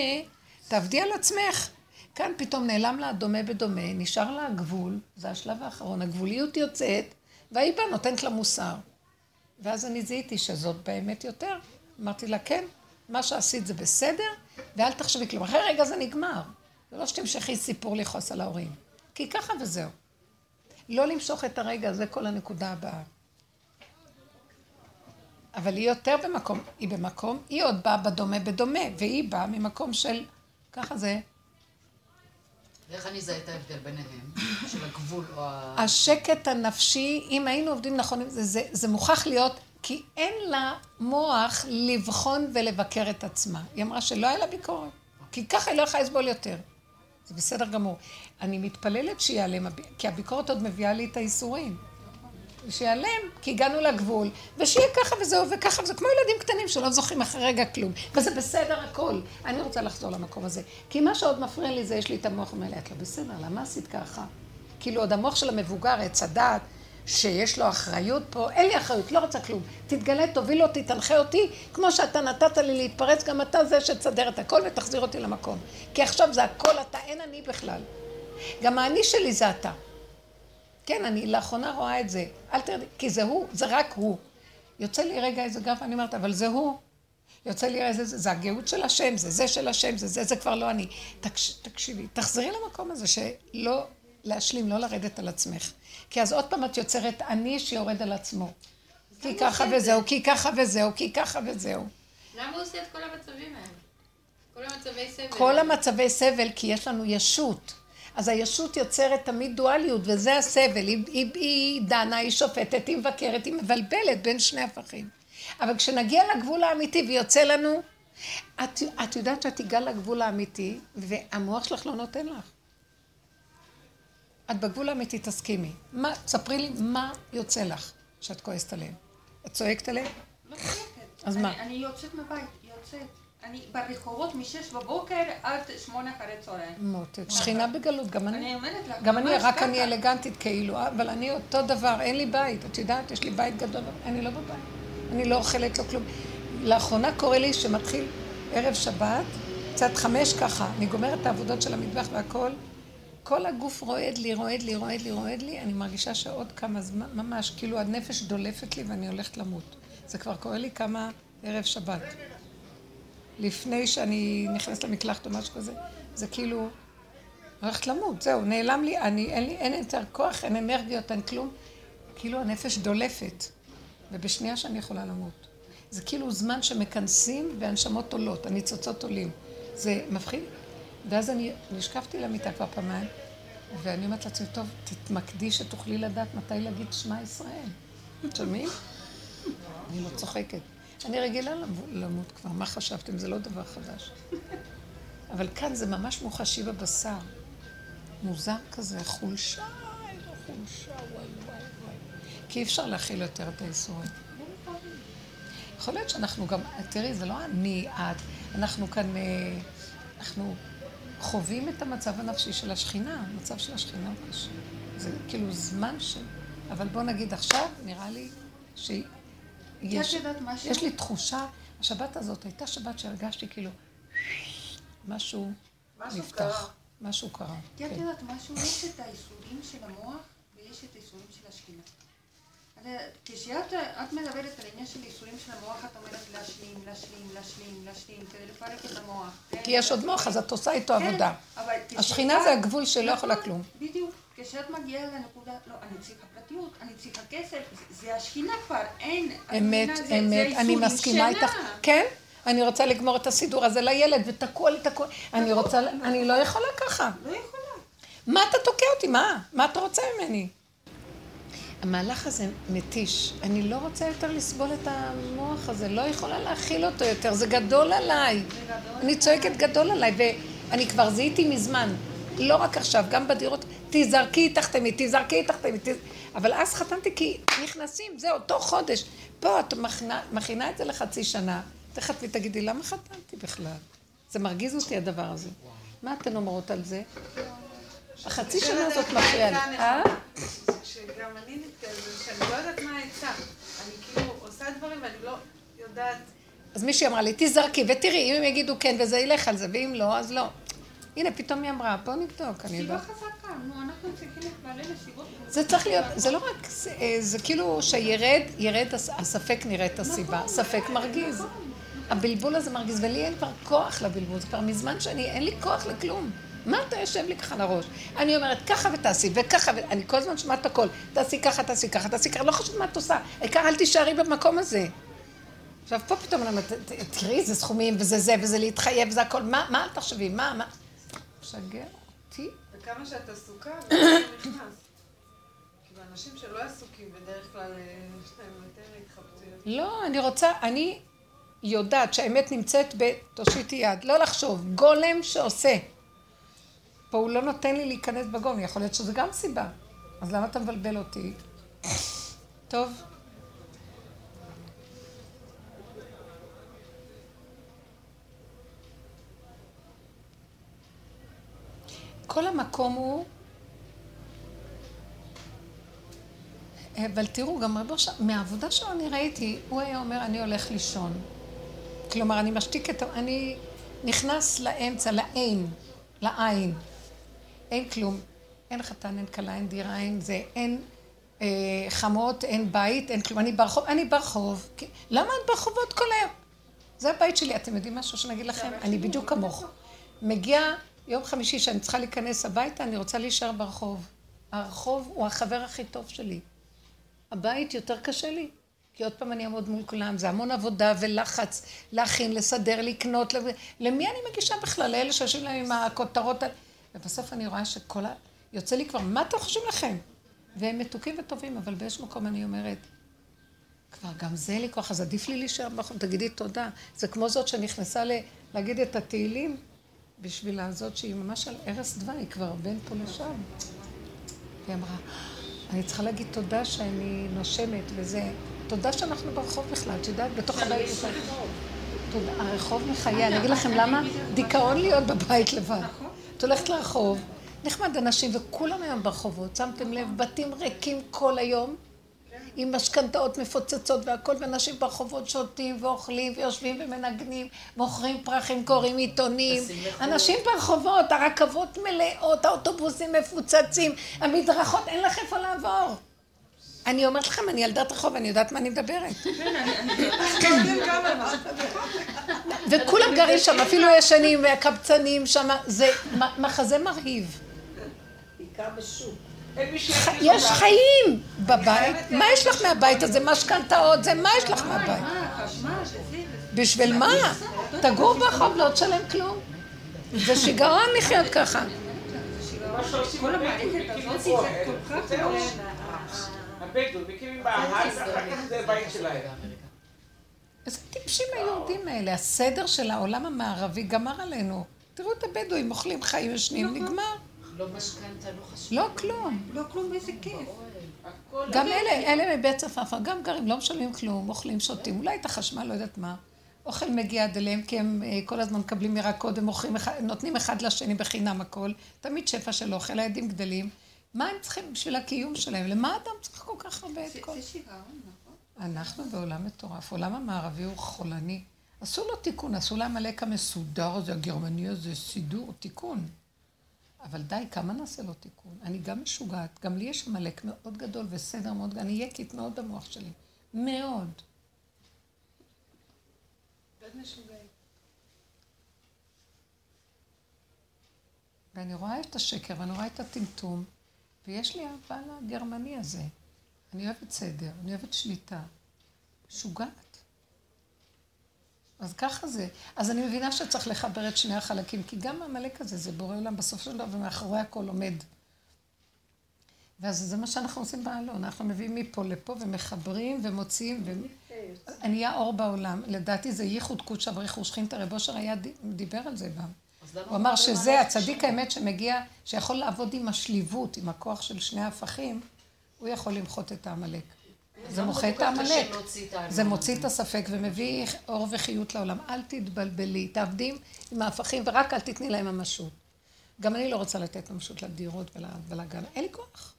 תעבדי על עצמך. כאן פתאום נעלם לה הדומה בדומה, נשאר לה הגבול, זה השלב האחרון, הגבוליות יוצאת, והיא באה נותנת לה מוסר. ואז אני זיהיתי שזאת באמת יותר. אמרתי לה, כן, מה שעשית זה בסדר, ואל תחשבי כלום. אחרי רגע זה נגמר. זה לא שתמשכי סיפור לכעוס על ההורים. כי ככה וזהו. לא למשוך את הרגע, זה כל הנקודה הבאה. אבל היא יותר במקום, היא במקום, היא עוד באה בדומה בדומה, והיא באה ממקום של, ככה זה. ואיך אני אזהה את ההבדל ביניהם, של הגבול או ה... השקט הנפשי, אם היינו עובדים נכון, זה, זה, זה מוכרח להיות, כי אין לה מוח לבחון ולבקר את עצמה. היא אמרה שלא היה לה ביקורת, כי ככה היא לא יכולה לסבול יותר. זה בסדר גמור. אני מתפללת שיעלם, כי הביקורת עוד מביאה לי את האיסורים. שיעלם, כי הגענו לגבול, ושיהיה ככה וזהו וככה, וזה כמו ילדים קטנים שלא זוכרים אחרי רגע כלום, וזה בסדר הכל. אני רוצה לחזור למקום הזה. כי מה שעוד מפריע לי זה, יש לי את המוח לי, את לא בסדר, למה עשית ככה? כאילו עוד המוח של המבוגר, עץ הדעת, שיש לו אחריות פה, אין לי אחריות, לא רוצה כלום. תתגלה, תוביל אותי, תנחה אותי, כמו שאתה נתת לי להתפרץ, גם אתה זה שתסדר את הכל ותחזיר אותי למקום. כי עכשיו זה הכל אתה, אין אני בכלל. גם האני שלי זה אתה. כן, אני לאחרונה רואה את זה. אל תרדי, כי זה הוא, זה רק הוא. יוצא לי רגע איזה גרף, אני אומרת, אבל זה הוא. יוצא לי איזה, זה, זה הגאות של השם, זה זה של השם, זה זה, זה כבר לא אני. תקש, תקשיבי, תחזרי למקום הזה שלא להשלים, לא לרדת על עצמך. כי אז עוד פעם את יוצרת אני שיורד על עצמו. כי ככה וזהו, כי ככה וזהו, כי ככה וזהו. למה הוא עושה את כל המצבים האלה? כל המצבי סבל. כל המצבי סבל, כי יש לנו ישות. אז הישות יוצרת תמיד דואליות, וזה הסבל. היא, היא, היא דנה, היא שופטת, היא מבקרת, היא מבלבלת בין שני הפכים. אבל כשנגיע לגבול האמיתי ויוצא לנו, את, את יודעת שאת תיגע לגבול האמיתי, והמוח שלך לא נותן לך. את בגבול האמיתי, תסכימי. מה, ספרי לי מה יוצא לך שאת כועסת עליהם. את צועקת עליהם? לא צועקת. אז אני- מה? אני יוצאת מהבית, יוצאת. אני ברחובות משש בבוקר עד שמונה אחרי צהריים. מותק, שכינה בגלות, גם אני. אני אומרת לך, גם אני, רק. אני אלגנטית כאילו, אבל אני אותו דבר, אין לי בית, את יודעת, יש לי בית גדול, אני לא בבית. אני לא אוכלת, לא כלום. לאחרונה קורה לי שמתחיל ערב שבת, קצת חמש ככה, אני גומרת את העבודות של המטבח והכל, כל הגוף רועד לי, רועד לי, רועד לי, רועד לי, אני מרגישה שעוד כמה זמן, ממש, כאילו הנפש דולפת לי ואני הולכת למות. זה כבר קורה לי כמה ערב שבת. לפני שאני נכנסת למקלחת או משהו כזה, זה כאילו, הולכת למות, זהו, נעלם לי, אני, אין לי, אין יותר כוח, אין אנרגיות, אין כלום. כאילו הנפש דולפת, ובשנייה שאני יכולה למות. זה כאילו זמן שמכנסים והנשמות עולות, הניצוצות עולים. זה מפחיד. ואז אני נשקפתי למיטה כבר פעמיים, ואני אומרת לעצמי, טוב, תתמקדי שתוכלי לדעת מתי להגיד שמע ישראל. שומעים? אני לא צוחקת. אני רגילה למות כבר, מה חשבתם? זה לא דבר חדש. אבל כאן זה ממש מוחשי בבשר. מוזר כזה, חולשה, איזו חולשה, וואי וואי וואי. כי אי אפשר להכיל יותר את האיסורים. יכול להיות שאנחנו גם, תראי, זה לא אני, את, אנחנו כאן, אה, אנחנו חווים את המצב הנפשי של השכינה, המצב של השכינה הוא קשה. זה כאילו זמן של... אבל בוא נגיד עכשיו, נראה לי שיש... יש לי תחושה, השבת הזאת הייתה שבת שהרגשתי כאילו משהו נפתח. משהו קרה. את כן. יודעת משהו? יש את האיסורים של המוח ויש את האיסורים של השכינה. כשאת את מדברת על העניין של איסורים של המוח, את אומרת להשלים, להשלים, להשלים, להשלים, כדי לפרק את המוח. כן? כי יש עוד מוח, אז את עושה איתו כן, עבודה. השכינה זה הגבול שלא יכולה נכון, כלום. בדיוק. כשאת מגיעה לנקודה, לא, אני צריכה פרטיות, אני צריכה כסף, זה- זה השכינה כבר, אין. אמת, מבינה? זה- זה אמת, אני מסכימה. איתך. כן, אני רוצה לגמור את הסידור הזה לילד, ותקוע לי, תקוע. אני רוצה, אני לא יכולה ככה. לא יכולה. מה אתה תוקע אותי? מה? מה אתה רוצה ממני? המהלך הזה מתיש. אני לא רוצה יותר לסבול את המוח הזה, לא יכולה להכיל אותו יותר, זה גדול עליי. אני צועקת גדול עליי, ואני כבר זיהיתי מזמן, לא רק עכשיו, גם בדירות, תזרקי, תחתמי, תזרקי, תחתמי, תז... אבל אז חתמתי כי נכנסים, זה אותו חודש. פה את מכינה, מכינה את זה לחצי שנה, תכף ותגידי, למה חתמתי בכלל? זה מרגיז אותי הדבר הזה. מה אתן אומרות על זה? החצי שנה הזאת מפריעה לי. אה? שגם אני נתקלת שאני לא יודעת מה העצה. אני כאילו עושה דברים ואני לא יודעת... אז מישהי אמרה לי, תזרקי ותראי, אם הם יגידו כן וזה ילך על זה, ואם לא, אז לא. הנה, פתאום היא אמרה, בוא נבדוק, אני סיבה יודעת. חזקה, נו, אנחנו צריכים להתפלל לסיבות. זה צריך להיות, זה לא רק, זה, אה, זה כאילו שירד, ירד, הס- הספק נראה את הסיבה, ספק מרגיז. הבלבול הזה מרגיז, ולי אין כבר כוח לבלבול, זה כבר מזמן שאני, אין לי כוח לכלום. מה אתה יושב לי ככה לראש? אני אומרת, ככה ותעשי, וככה, ואני כל הזמן שומעת הכל. תעשי ככה, תעשי ככה, תעשי ככה, לא חשוב מה את עושה. העיקר אל תישארי במקום הזה. עכשיו, פה פתאום אני אומרת, תראי, זה סכומים, וזה זה, וזה להתחייב, וזה הכל. מה, מה אל תחשבי? מה, מה? משגע אותי. וכמה שאת עסוקה, זה נכנס. אנשים שלא עסוקים בדרך כלל, אה, יש להם יותר התחבטויות. לא, אני רוצה, אני יודעת שהאמת נמצאת בתושיטי יד, לא לחשוב, גולם שעושה. פה הוא לא נותן לי להיכנס בגולם, יכול להיות שזה גם סיבה. אז למה אתה מבלבל אותי? טוב. כל המקום הוא... אבל תראו, גם רבו ש... מהעבודה שלו אני ראיתי, הוא היה אומר, אני הולך לישון. כלומר, אני משתיק את. אני נכנס לאמצע, לאין, לעין. אין כלום. אין חתן, אין כלה, אין דירה, אין זה, אין אה, חמות, אין בית, אין כלום. אני ברחוב, אני ברחוב. כי- למה את ברחובות כל היום? זה הבית שלי. אתם יודעים משהו שאני אגיד לכם? אני בדיוק כמוך. מגיע יום חמישי שאני צריכה להיכנס הביתה, אני רוצה להישאר ברחוב. הרחוב הוא החבר הכי טוב שלי. הבית יותר קשה לי. כי עוד פעם אני אעמוד מול כולם, זה המון עבודה ולחץ, להכין, לסדר, לקנות. למי אני מגישה בכלל? לאלה שיושבים להם עם הכותרות האלה. ובסוף אני רואה שכל ה... יוצא לי כבר, מה אתם חושבים לכם? והם מתוקים וטובים, אבל באיזשהו מקום אני אומרת, כבר גם זה לי כוח, אז עדיף לי להישאר בחום, תגידי תודה. זה כמו זאת שנכנסה ל... להגיד את התהילים בשביל הזאת שהיא ממש על ערש דווי, היא כבר בין פה לשם. והיא אמרה, אני צריכה להגיד תודה שאני נושמת וזה, תודה שאנחנו ברחוב בכלל, את יודעת, בתוך הבית שלך. תודה, הרחוב מחיה, אני אגיד לכם למה? דיכאון להיות בבית לבד. את הולכת לרחוב, נחמד אנשים, וכולם היום ברחובות, שמתם לב, בתים ריקים כל היום, עם משכנתאות מפוצצות והכל, ואנשים ברחובות שותים ואוכלים ויושבים ומנגנים, מוכרים פרחים, קוראים עיתונים. אנשים ברחובות, הרכבות מלאות, האוטובוסים מפוצצים, המדרכות, אין לך איפה לעבור. אני אומרת לכם, אני ילדת רחוב, אני יודעת מה אני מדברת. וכולם גרים שם, אפילו ישנים והקבצנים שם, זה מחזה מרהיב. בעיקר בשוק. יש. חיים בבית. מה יש לך מהבית הזה? משכנתאות, זה מה יש לך מהבית? בשביל מה? תגור ברחוב, לא תשלם כלום. זה שיגעון לחיות ככה. מה שעושים כל הבדואים, המערכת מקימים הזאת אוהל, זה כל כך וזהו. לא... איזה טיפשים היהודים האלה. הסדר של העולם המערבי גמר עלינו. תראו את הבדואים, אוכלים חיים ישנים, נגמר. לא משכנתה, לא חשמל. לא כלום. לא כלום, איזה כיף. גם אלה, אלה מבית צפאפא, גם גרים, לא משלמים כלום, אוכלים, שותים, אולי את החשמל, לא יודעת מה. אוכל מגיע עד אליהם, כי הם אה, כל הזמן מקבלים ירקות, הם אחד- נותנים אחד לשני בחינם הכל. תמיד שפע של אוכל, הילדים גדלים. מה הם צריכים בשביל הקיום שלהם? למה אדם צריך כל כך הרבה את כל... זה שיגעון, נכון? אנחנו בעולם מטורף, העולם המערבי הוא חולני. עשו לו תיקון, עשו לעמלק המסודר הזה, הגרמני הזה, סידור, תיקון. אבל די, כמה נעשה לו תיקון? אני גם משוגעת, גם לי יש עמלק מאוד גדול וסדר מאוד, גדול. אני יקית מאוד במוח שלי. מאוד. ואני רואה את השקר, ואני רואה את הטמטום, ויש לי אהבה לגרמני הזה. אני אוהבת סדר, אני אוהבת שליטה. משוגעת. אז ככה זה. אז אני מבינה שצריך לחבר את שני החלקים, כי גם העמלק הזה זה בורא עולם בסוף של דבר, ומאחורי הכל עומד. ואז זה מה שאנחנו עושים בעלון, אנחנו מביאים מפה לפה ומחברים ומוציאים, ונהיה אור בעולם. לדעתי זה ייחוד קודשא בריך ושכינתא, רב אושר היה די- דיבר על זה גם. הוא אמר מדברים שזה הצדיק האמת שמגיע, שיכול לעבוד עם השליבות, עם הכוח של שני ההפכים, הוא יכול למחות את העמלק. זה למה מוחה את העמלק. זה מוציא? את הספק ומביא אור וחיות לעולם. אל תתבלבלי, תעבדי עם ההפכים ורק אל תתני להם ממשות. גם אני לא רוצה לתת ממשות לדירות ולבלאגן, אין לי כוח.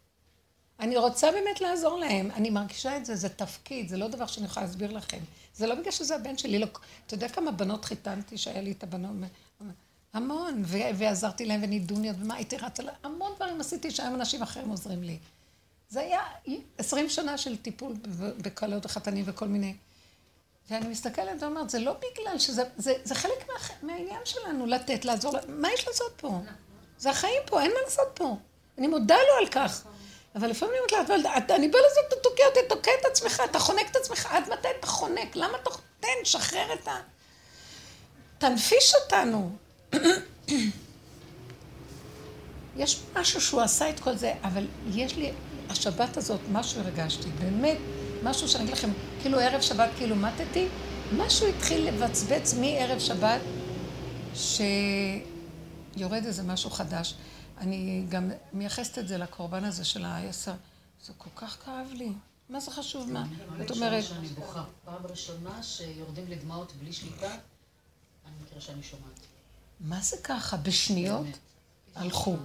אני רוצה באמת לעזור להם, אני מרגישה את זה, זה תפקיד, זה לא דבר שאני יכולה להסביר לכם. זה לא בגלל שזה הבן שלי, לא... אתה יודע כמה בנות חיתנתי שהיה לי את הבנות? המון, ו- ועזרתי להם ונידוניות, ומה הייתי רצה, המון דברים עשיתי שהיום אנשים אחרים עוזרים לי. זה היה עשרים שנה של טיפול בקלות וחתנים וכל מיני. ואני מסתכלת ואומרת, זה לא בגלל שזה, זה, זה חלק מה, מהעניין שלנו, לתת, לעזור, מה יש לעשות פה? זה החיים פה, אין מה לעשות פה. אני מודה לו על כך. אבל לפעמים אני אומרת לה, אבל אתה- אני בא לזה, אתה תוקע אותי, תוקע את עצמך, אתה חונק את עצמך, עד מתי אתה חונק? למה אתה... תן, שחרר את ה... תנפיש אותנו. יש משהו שהוא עשה את כל זה, אבל יש לי, השבת הזאת, משהו הרגשתי, באמת, משהו שאני אגיד לכם, כאילו ערב שבת, כאילו מתתי, משהו התחיל לבצבץ מערב שבת, שיורד איזה משהו חדש. אני גם מייחסת את זה לקורבן הזה של העשר. זה כל כך כאב לי. מה זה חשוב מה? זאת אומרת, שאני בוכה. פעם ראשונה שיורדים לדמעות בלי שליטה, אני מכירה שאני שומעת. מה זה ככה? בשניות הלכו.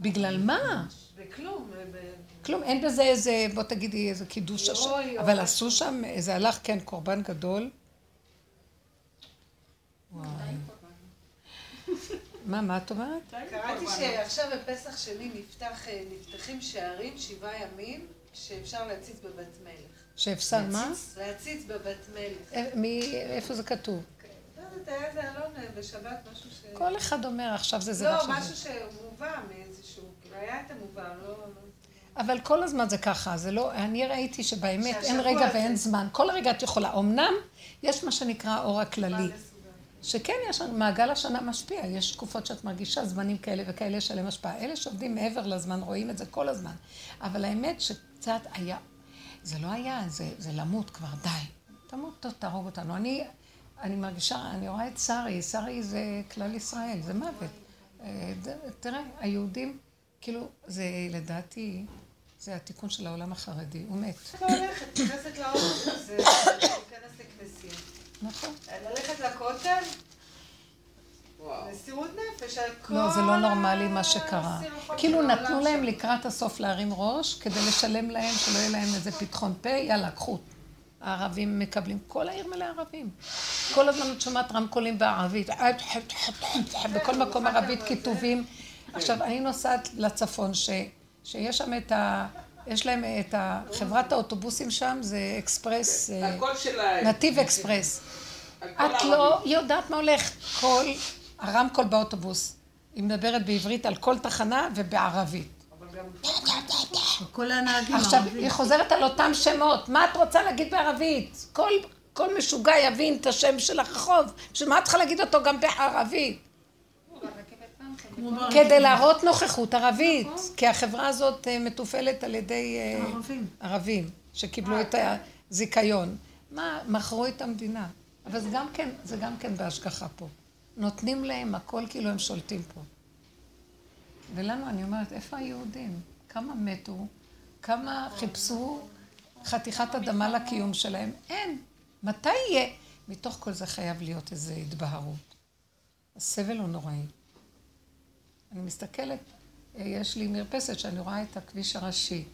בגלל מה? בכלום. ב- כלום, אין בזה איזה, בוא תגידי, איזה קידוש השם. אבל. עשו שם, זה הלך, כן, קורבן גדול. וואי. מה, מה את אומרת? קראתי שעכשיו בפסח שני נפתח, אה, נפתחים שערים שבעה ימים שאפשר להציץ בבת מלך. שאפשר מה? להציץ בבת מלך. אה, מי, איפה זה כתוב? לא יודעת, היה איזה אלון אה, בשבת, משהו ש... כל אחד אומר, עכשיו זה זה לא, ועכשיו משהו זה. שמובא מאיזשהו, כאילו היה את המובא, לא... אבל כל הזמן זה ככה, זה לא, אני ראיתי שבאמת אין רגע הזה- ואין זמן. כל רגע את יכולה. אמנם יש מה שנקרא האור הכללי. שכן יש, מעגל השנה משפיע, יש תקופות שאת מרגישה זמנים כאלה וכאלה יש עליהם השפעה. אלה שעובדים מעבר לזמן רואים את זה כל הזמן. אבל האמת שקצת היה, זה לא היה, זה, זה למות כבר, די. תמות, תהרוג אותנו. אני, אני מרגישה, אני רואה את שרי, שרי זה כלל ישראל, זה מוות. אה, זה- תראה, היהודים, כאילו, זה לדעתי, זה התיקון של העולם החרדי, הוא מת. את לא הולכת, נכנסת לאוטובוס, זה להיכנס לכנסים. נכון. ללכת לכותל, מסירות נפש על כל לא, זה לא נורמלי מה שקרה. כאילו נתנו להם שם. לקראת הסוף להרים ראש, כדי לשלם להם, שלא יהיה להם איזה פתחון פה, יאללה, קחו. הערבים מקבלים, כל העיר מלא ערבים. כל הזמן את שומעת רמקולים בערבית, בכל מקום ערבית כיתובים. עכשיו, אני נוסעת לצפון, ש, שיש שם את ה... יש להם את ה- חברת האוטובוסים שם, זה אקספרס, אה. נתיב אקספרס. את לא. יודעת מה הולך. כל הרמקול באוטובוס. היא מדברת בעברית על כל תחנה ובערבית. כל הנהגים עכשיו. היא חוזרת על אותם שמות. מה את רוצה להגיד בערבית? כל, כל משוגע יבין את השם של הרחוב. בשביל מה את צריכה להגיד אותו גם בערבית? כדי להראות נוכחות ערבית. כי החברה הזאת אה, מתופעלת על ידי אה, ערבים. ערבים, שקיבלו את הזיכיון. מה, מכרו את המדינה. אבל זה גם כן, זה גם כן בהשגחה פה. נותנים להם הכל כאילו הם שולטים פה. ולנו, אני אומרת, איפה היהודים? כמה מתו? כמה חיפשו חתיכת אדמה לקיום שלהם? אין. מתי יהיה? מתוך כל זה חייב להיות איזו התבהרות. הסבל הוא נוראי. אני מסתכלת, אה, יש לי מרפסת שאני רואה את הכביש הראשי,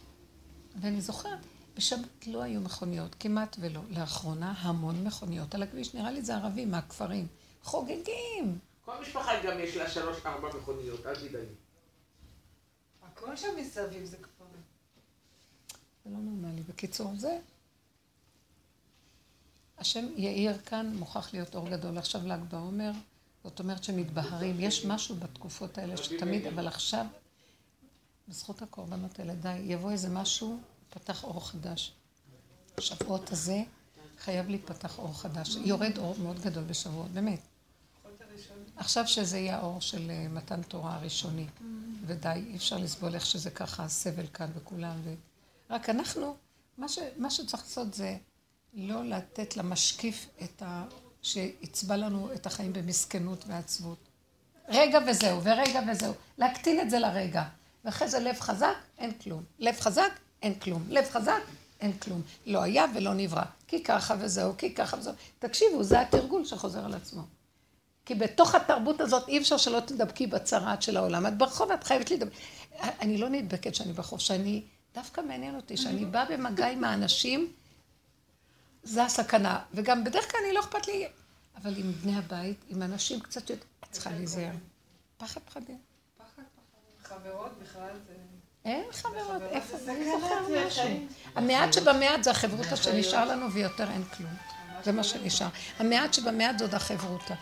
ואני זוכרת, בשבת לא היו מכוניות, כמעט ולא. לאחרונה המון מכוניות על הכביש, נראה לי זה ערבים מהכפרים. חוגגים. כל משפחה גם יש לה שלוש, ארבע מכוניות, אל תדאגי. הכל שם מסביב זה כפרים. זה לא נורמלי. בקיצור, זה... השם יאיר כאן, מוכרח להיות אור גדול. עכשיו ל"ג בעומר, זאת אומרת שמתבהרים. יש משהו בתקופות האלה שתמיד, אבל עכשיו, בזכות הקורבנות האלה, די, יבוא איזה משהו, פתח אור חדש. השבועות הזה חייב להיפתח אור חדש. יורד אור מאוד גדול בשבועות, באמת. עכשיו שזה יהיה האור של אה, מתן תורה הראשוני, ודי, אי אפשר לסבול איך שזה ככה, הסבל כאן וכולם, ו... רק אנחנו, מה, ש... מה שצריך לעשות זה לא לתת למשקיף את ה... שיצבע לנו את החיים במסכנות ועצבות. רגע וזהו, ורגע וזהו. להקטין את זה לרגע. ואחרי זה לב חזק, אין כלום. לב חזק, אין כלום. לב חזק, אין כלום. לא היה ולא נברא. כי ככה וזהו, כי ככה וזהו. תקשיבו, זה התרגול שחוזר על עצמו. כי בתוך התרבות הזאת אי אפשר שלא תדבקי בצרעת של העולם. את ברחוב, את חייבת להידבק. אני לא נדבקת שאני ברחוב, שאני, דווקא מעניין אותי, שאני באה במגע עם האנשים, זה הסכנה. וגם בדרך כלל אני לא אכפת לי, אבל עם בני הבית, עם אנשים קצת יותר, את צריכה להיזהר. פחד פחדים. פחד פחד. חברות בכלל זה... אין חברות, איפה זה זה? אני זוכר זה משהו. המעט שבמעט זה החברותא שנשאר לנו ויותר אין כלום. זה מה שנשאר. המעט שבמעט זאת החברותא.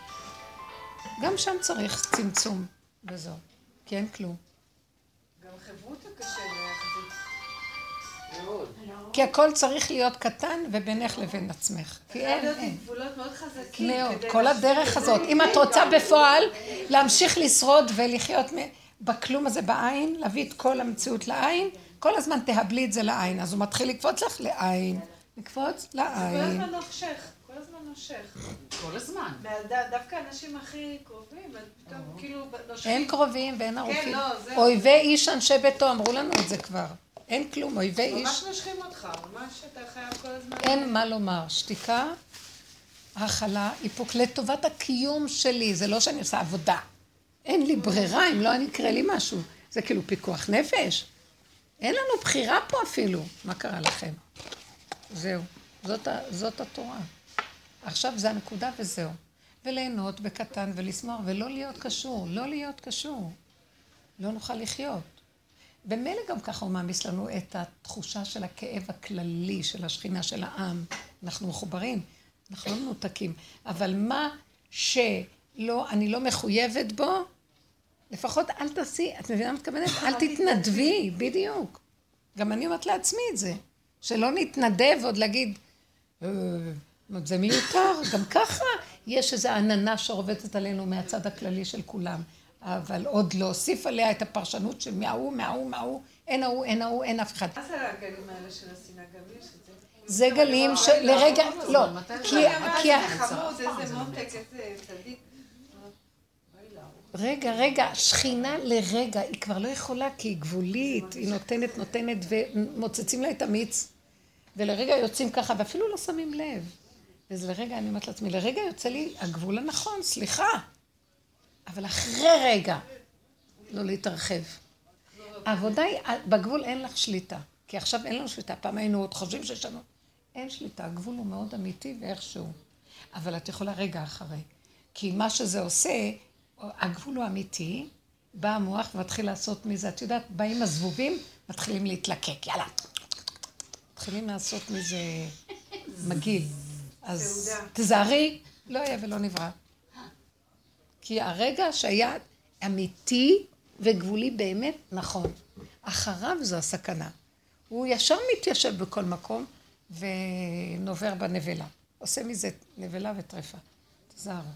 גם שם צריך צמצום וזהו. כי אין כלום. גם חברותא קשה. מאוד. כי הכל צריך להיות קטן ובינך לבין עצמך. כי אין, אין. גבולות מאוד חזקים. מאוד. כל הדרך את זה. הזאת. אם את רוצה בפועל להמשיך לשרוד ולחיות בכלום הזה בעין, להביא את כל המציאות לעין, כל הזמן תהבלי את זה לעין. אז הוא מתחיל לקפוץ לך לעין. לקפוץ כל לעין. הזמן נושך, כל הזמן נושך. כל הזמן. דווקא האנשים הכי קרובים, פתאום כאילו נושכים. אין קרובים ואין ערוכים. לא, זהו. אויבי איש אנשי ביתו, אמרו לנו את זה כבר. אין כלום, אויבי איש. ממש נושכים אותך, ממש אתה חייב כל הזמן... אין מה לומר. שתיקה, הכלה, איפוק, לטובת הקיום שלי. זה לא שאני עושה עבודה. אין לי ברירה, אם לא אני יקרה לי משהו. זה כאילו פיקוח נפש. אין לנו בחירה פה אפילו. מה קרה לכם? זהו. זאת, ה- זאת התורה. עכשיו זה הנקודה וזהו. וליהנות בקטן ולשמוח, ולא להיות קשור. לא להיות קשור. לא נוכל לחיות. במילא גם ככה הוא מעמיס לנו את התחושה של הכאב הכללי של השכינה של העם. אנחנו מחוברים, אנחנו לא מנותקים. אבל מה שלא, אני לא מחויבת בו, לפחות אל תעשי, את מבינה מה מתכוונת? אל תתנדבי, בדיוק. גם אני אומרת לעצמי את זה. שלא נתנדב עוד להגיד, "אה, זה מיותר, גם ככה יש איזו עננה שרובצת עלינו מהצד הכללי של כולם. אבל עוד להוסיף עליה את הפרשנות של מההוא, מההוא, מההוא, אין ההוא, אין ההוא, אין אף אחד. מה זה הגלים האלה של השנאה? גם יש את זה. זה גלים שלרגע, לא, כי, כי, איזה חמוד, איזה מותק, איזה צדיק. רגע, רגע, שכינה לרגע, היא כבר לא יכולה כי היא גבולית, היא נותנת, נותנת, ומוצצים לה את המיץ, ולרגע יוצאים ככה, ואפילו לא שמים לב. וזה לרגע, אני אומרת לעצמי, לרגע יוצא לי הגבול הנכון, סליחה. אבל אחרי רגע, לא להתרחב. העבודה היא, בגבול אין לך שליטה, כי עכשיו אין לנו שליטה, פעם היינו עוד חושבים שיש לנו... אין שליטה, הגבול הוא מאוד אמיתי ואיכשהו. אבל את יכולה רגע אחרי. כי מה שזה עושה, הגבול הוא אמיתי, בא המוח ומתחיל לעשות מזה, את יודעת, באים הזבובים, מתחילים להתלקק, יאללה. מתחילים לעשות מזה מגעיל. אז. תזהרי, לא יהיה ולא נברא. כי הרגע שהיה אמיתי וגבולי באמת, נכון. אחריו זו הסכנה. הוא ישר מתיישב בכל מקום ונובר בנבלה. עושה מזה נבלה וטרפה. תזהרו.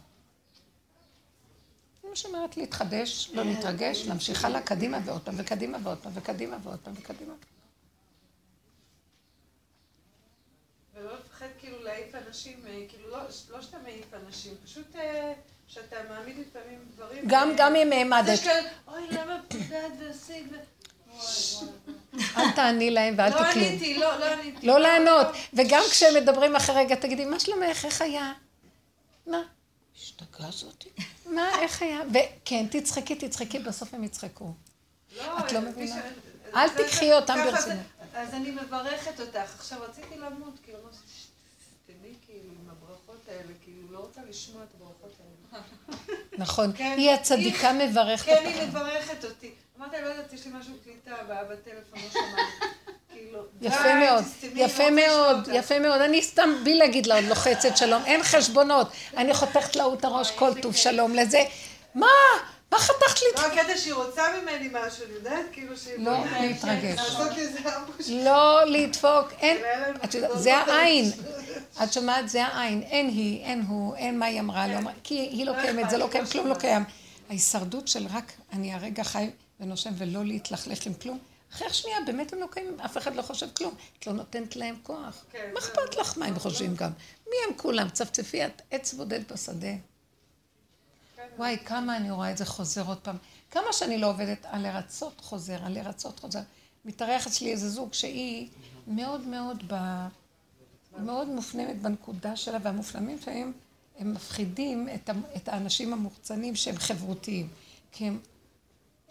זה מה שאומרת להתחדש, לא להתרגש, להמשיך הלאה, קדימה ועוד פעם, וקדימה ועוד פעם, וקדימה ועוד פעם, וקדימה. ולא לפחד כאילו להעיף אנשים, אה, כאילו לא, לא שאתה מעיף אנשים, פשוט אה, שאתה מעמיד לפעמים דברים. גם, אה, גם אם העמדת, יש כאלה, אוי, למה פגעת ועשית ו... אל תעני להם ואל לא תקלו. עניתי, לא, לא עניתי. לא לענות. וגם כשהם מדברים אחרי רגע, תגידי, מה שלומך? איך היה? מה? השתגעה זאתי? מה, איך היה? וכן, תצחקי, תצחקי, בסוף הם יצחקו. לא, את לא מבינה. אל זה- זה- אותם זה- ברצינות. אז אני מברכת אותך. עכשיו, רציתי למות, כאילו, אמרתי, "ש- תדעי, כאילו, עם הברכות האלה, כאילו, לא רוצה לשמוע את הברכות האלה. נכון. כן, היא הצדיקה מברכת כן, היא אותך. מברכת אותי. אמרתי, לא יודעת, יש לי משהו קליטה, בטלפון, לא שמעתי. כאילו, יפה מאוד, יפה מאוד. יפה מאוד. אני סתם, בלי להגיד לה, עוד לוחצת שלום, אין חשבונות. אני חותכת לה את הראש, כל טוב שלום לזה. מה? מה חתכת לי? לא, הקטע שהיא רוצה ממני משהו, אני יודעת, כאילו שהיא... לא להתרגש. לא לדפוק, אין, מחזור זה. העין. את שומעת? זה העין. אין היא, אין הוא, אין מה היא אמרה, לא אמרה, כי היא לא לא קיימת, זה לא קיים, לא כלום לא. קיים. ההישרדות של רק אני הרגע חי ונושם ולא להתלכלך עם כלום. אחרי שנייה, באמת הם לא קיימים, אף אחד לא חושב כלום. את לא נותנת להם כוח. כן, מה אכפת לך מה הם חושבים גם? מי הם כולם? צפצפי את עץ בודד בשדה. וואי, כמה אני רואה את זה חוזר עוד פעם. כמה שאני לא עובדת, על לרצות חוזר, על לרצות חוזר. מתארח אצלי איזה זוג שהיא מאוד מאוד ב... מאוד מופנמת בנקודה שלה, והמופנמים שלהם, הם מפחידים את, ה... את האנשים המוחצנים שהם חברותיים. כי הם,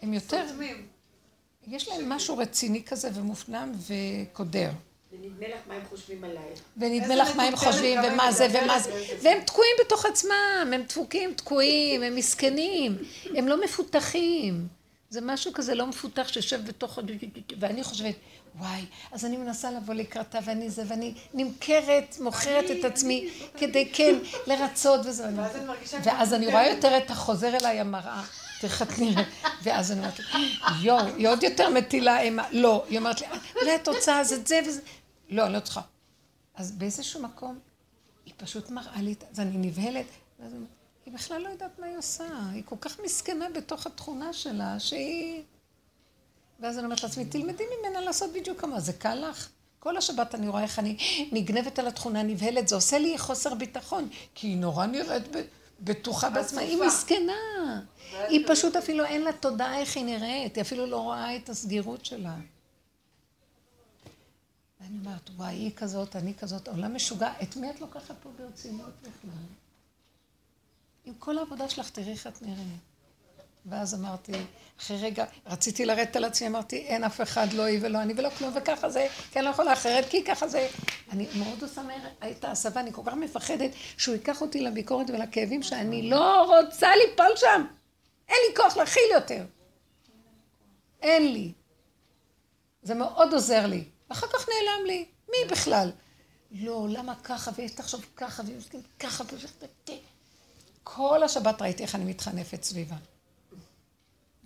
הם יותר, סותמים. יש להם משהו רציני כזה ומופנם וקודר. ונדמה לך מה הם חושבים עלייך. ונדמה לך מה הם חושבים, ומה זה, ומה זה, והם תקועים בתוך עצמם, הם דפוקים, תקועים, הם מסכנים, הם לא מפותחים. זה משהו כזה לא מפותח שיושב בתוך... ואני חושבת, וואי, אז אני מנסה לבוא לקראתה, ואני זה, ואני נמכרת, מוכרת את עצמי, כדי כן, לרצות וזה. ואז אני רואה יותר את החוזר אליי המראה, איך את נראית, ואז אני אומרת לה, יואו, היא עוד יותר מטילה אימה, לא, היא אומרת לי, אולי את רוצה את זה וזה, לא, אני לא צריכה. אז באיזשהו מקום, היא פשוט מראה לי, אז אני נבהלת, ואז היא בכלל לא יודעת מה היא עושה, היא כל כך מסכנה בתוך התכונה שלה, שהיא... ואז אני אומרת לעצמי, תלמדי ממנה לעשות בדיוק כמה, זה קל לך? כל השבת אני רואה איך אני נגנבת על התכונה, נבהלת, זה עושה לי חוסר ביטחון, כי היא נורא נראית ב- בטוחה בעצמה, היא. מסכנה. היא פשוט אפילו אין לה תודעה איך היא נראית, היא אפילו לא רואה את הסגירות שלה. ואני אומרת, וואי, היא כזאת, אני כזאת, העולם משוגע, את מי את לוקחת פה ברצינות בכלל? עם כל העבודה שלך, תראי איך את נראית. ואז אמרתי, אחרי רגע, רציתי לרדת על עצמי, אמרתי, אין אף אחד, לא היא ולא אני ולא כלום, וככה זה, כי אני לא יכולה אחרת, כי ככה זה. אני מאוד עושה מהר את ההסבה, אני כל כך מפחדת שהוא ייקח אותי לביקורת ולכאבים שאני לא רוצה ליפול שם. אין לי כוח להכיל יותר. אין לי. זה מאוד עוזר לי. אחר כך נעלם לי. מי בכלל? לא, למה ככה, ותחשוב ככה, ומסכים ככה, ו... כל השבת ראיתי איך אני מתחנפת סביבה.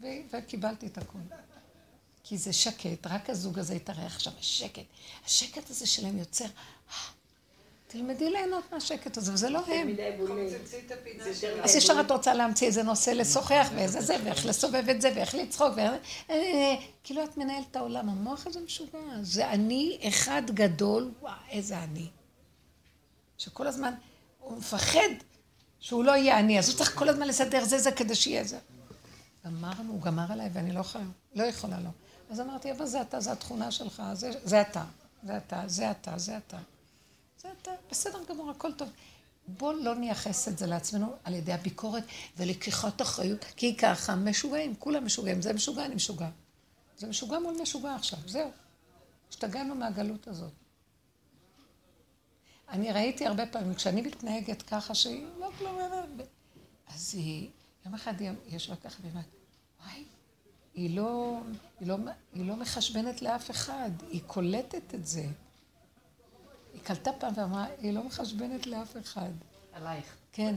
ו- וקיבלתי את הכול. כי זה שקט, רק הזוג הזה התארח שם, השקט. השקט הזה שלהם יוצר, "אה, תלמדי ליהנות מהשקט הזה, וזה לא הם. אז ישר את רוצה להמציא איזה נושא לשוחח, ואיזה זה, ואיך לסובב את זה, ואיך לצחוק. אה, כאילו את מנהלת את העולם, המוח הזה משוגע. זה אני אחד גדול, וואו, איזה אני. שכל הזמן, הוא מפחד שהוא לא יהיה אני, אז הוא צריך כל הזמן לסדר זה זה כדי שיהיה זה. גמרנו, הוא גמר עליי ואני לא יכולה, לא יכולה לו. אז אמרתי, אבל זה אתה, זה התכונה שלך, זה, זה אתה, זה אתה, זה אתה, זה אתה. בסדר גמור, הכל טוב. בוא לא נייחס את זה לעצמנו על ידי הביקורת ולקיחת אחריות, כי ככה משוגעים, כולם משוגעים, זה משוגע, אני משוגע. זה משוגע מול משוגע עכשיו, זהו. השתגענו מהגלות הזאת. אני ראיתי הרבה פעמים, כשאני מתנהגת ככה, שהיא לא כלום, אז היא, יום אחד היא ישבה ככה והיא אומרת, וואי, היא לא, היא, לא, היא לא מחשבנת לאף אחד, היא קולטת את זה. היא קלטה פעם ואמרה, היא לא מחשבנת לאף אחד. עלייך. כן.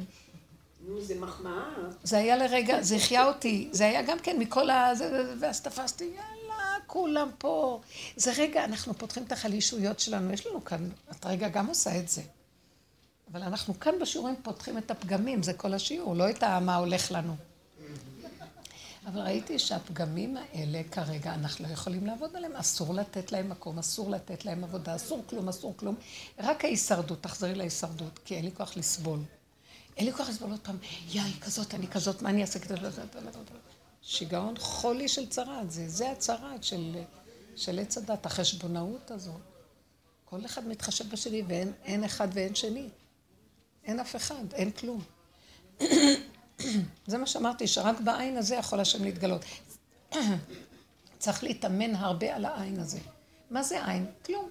נו, זה מחמאה. זה היה לרגע, זה החיה אותי, זה היה גם כן מכל ה... זה- זה- זה- ואז תפסתי, יאללה, כולם פה. זה רגע, אנחנו פותחים את החלישויות שלנו, יש לנו כאן, את רגע גם עושה את זה. אבל אנחנו כאן בשיעורים פותחים את הפגמים, זה כל השיעור, לא את מה הולך לנו. אבל ראיתי שהפגמים האלה כרגע אנחנו לא יכולים לעבוד עליהם, אסור לתת להם מקום, אסור לתת להם עבודה, אסור כלום, אסור כלום. רק ההישרדות, תחזרי להישרדות, כי אין לי כוח לסבול. אין לי כוח לסבול עוד פעם, יא, היא כזאת, אני כזאת, מה אני אעשה כדי... שיגעון חולי של צרעת, זה, זה הצרעת של, של עץ הדת, החשבונאות הזאת. כל אחד מתחשב בשני, ואין אין אחד ואין שני. אין אף אחד, אין כלום. זה מה שאמרתי, שרק בעין הזה יכול השם להתגלות. צריך להתאמן הרבה על העין הזה. מה זה עין? כלום.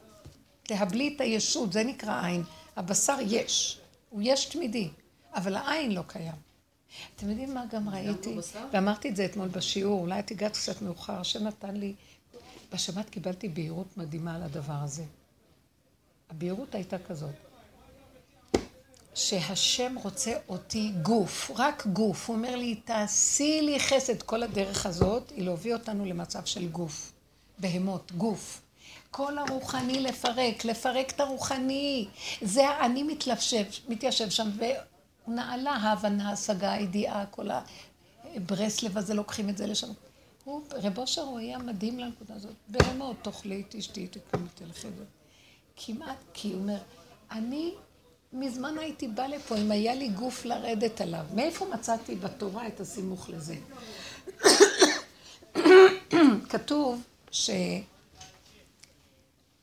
תהבלי את הישות, זה נקרא עין. הבשר יש, הוא יש תמידי, אבל העין לא קיים. אתם יודעים מה גם ראיתי? ואמרתי את זה אתמול בשיעור, אולי את הגעת קצת מאוחר, השם נתן לי, בשבת קיבלתי בהירות מדהימה על הדבר הזה. הבהירות הייתה כזאת, שהשם רוצה אותי גוף, רק גוף. הוא אומר לי, תעשי לי חסד. כל הדרך הזאת היא להביא אותנו למצב של גוף. בהמות, גוף. כל הרוחני לפרק, לפרק את הרוחני. זה האני מתלבשב, מתיישב שם, ונעלה ההבנה, ההשגה, הידיעה, כל הברסלב הזה, לוקחים את זה לשם. הוא, רב אושר הוא היה מדהים לנקודה הזאת. בהמות, תאכלי, תשתי, תקומי, תלכי. כמעט, כי הוא אומר, אני מזמן הייתי באה לפה אם היה לי גוף לרדת עליו. מאיפה מצאתי בתורה את הסימוך לזה? כתוב ש...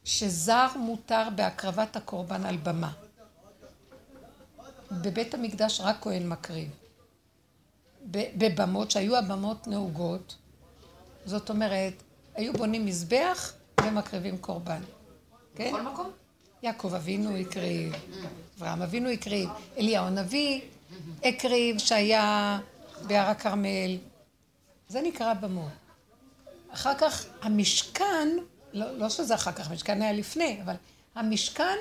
שזר מותר בהקרבת הקורבן על במה. בבית המקדש רק כהן מקריב. בבמות, שהיו הבמות נהוגות, זאת אומרת, היו בונים מזבח ומקריבים קורבן. כן? בכל מקום? יעקב אבינו הקריב, אברהם אבינו הקריב, אליהו הנביא הקריב שהיה בהר הכרמל. זה נקרא במות. אחר כך המשכן, לא, לא שזה אחר כך, המשכן היה לפני, אבל המשכן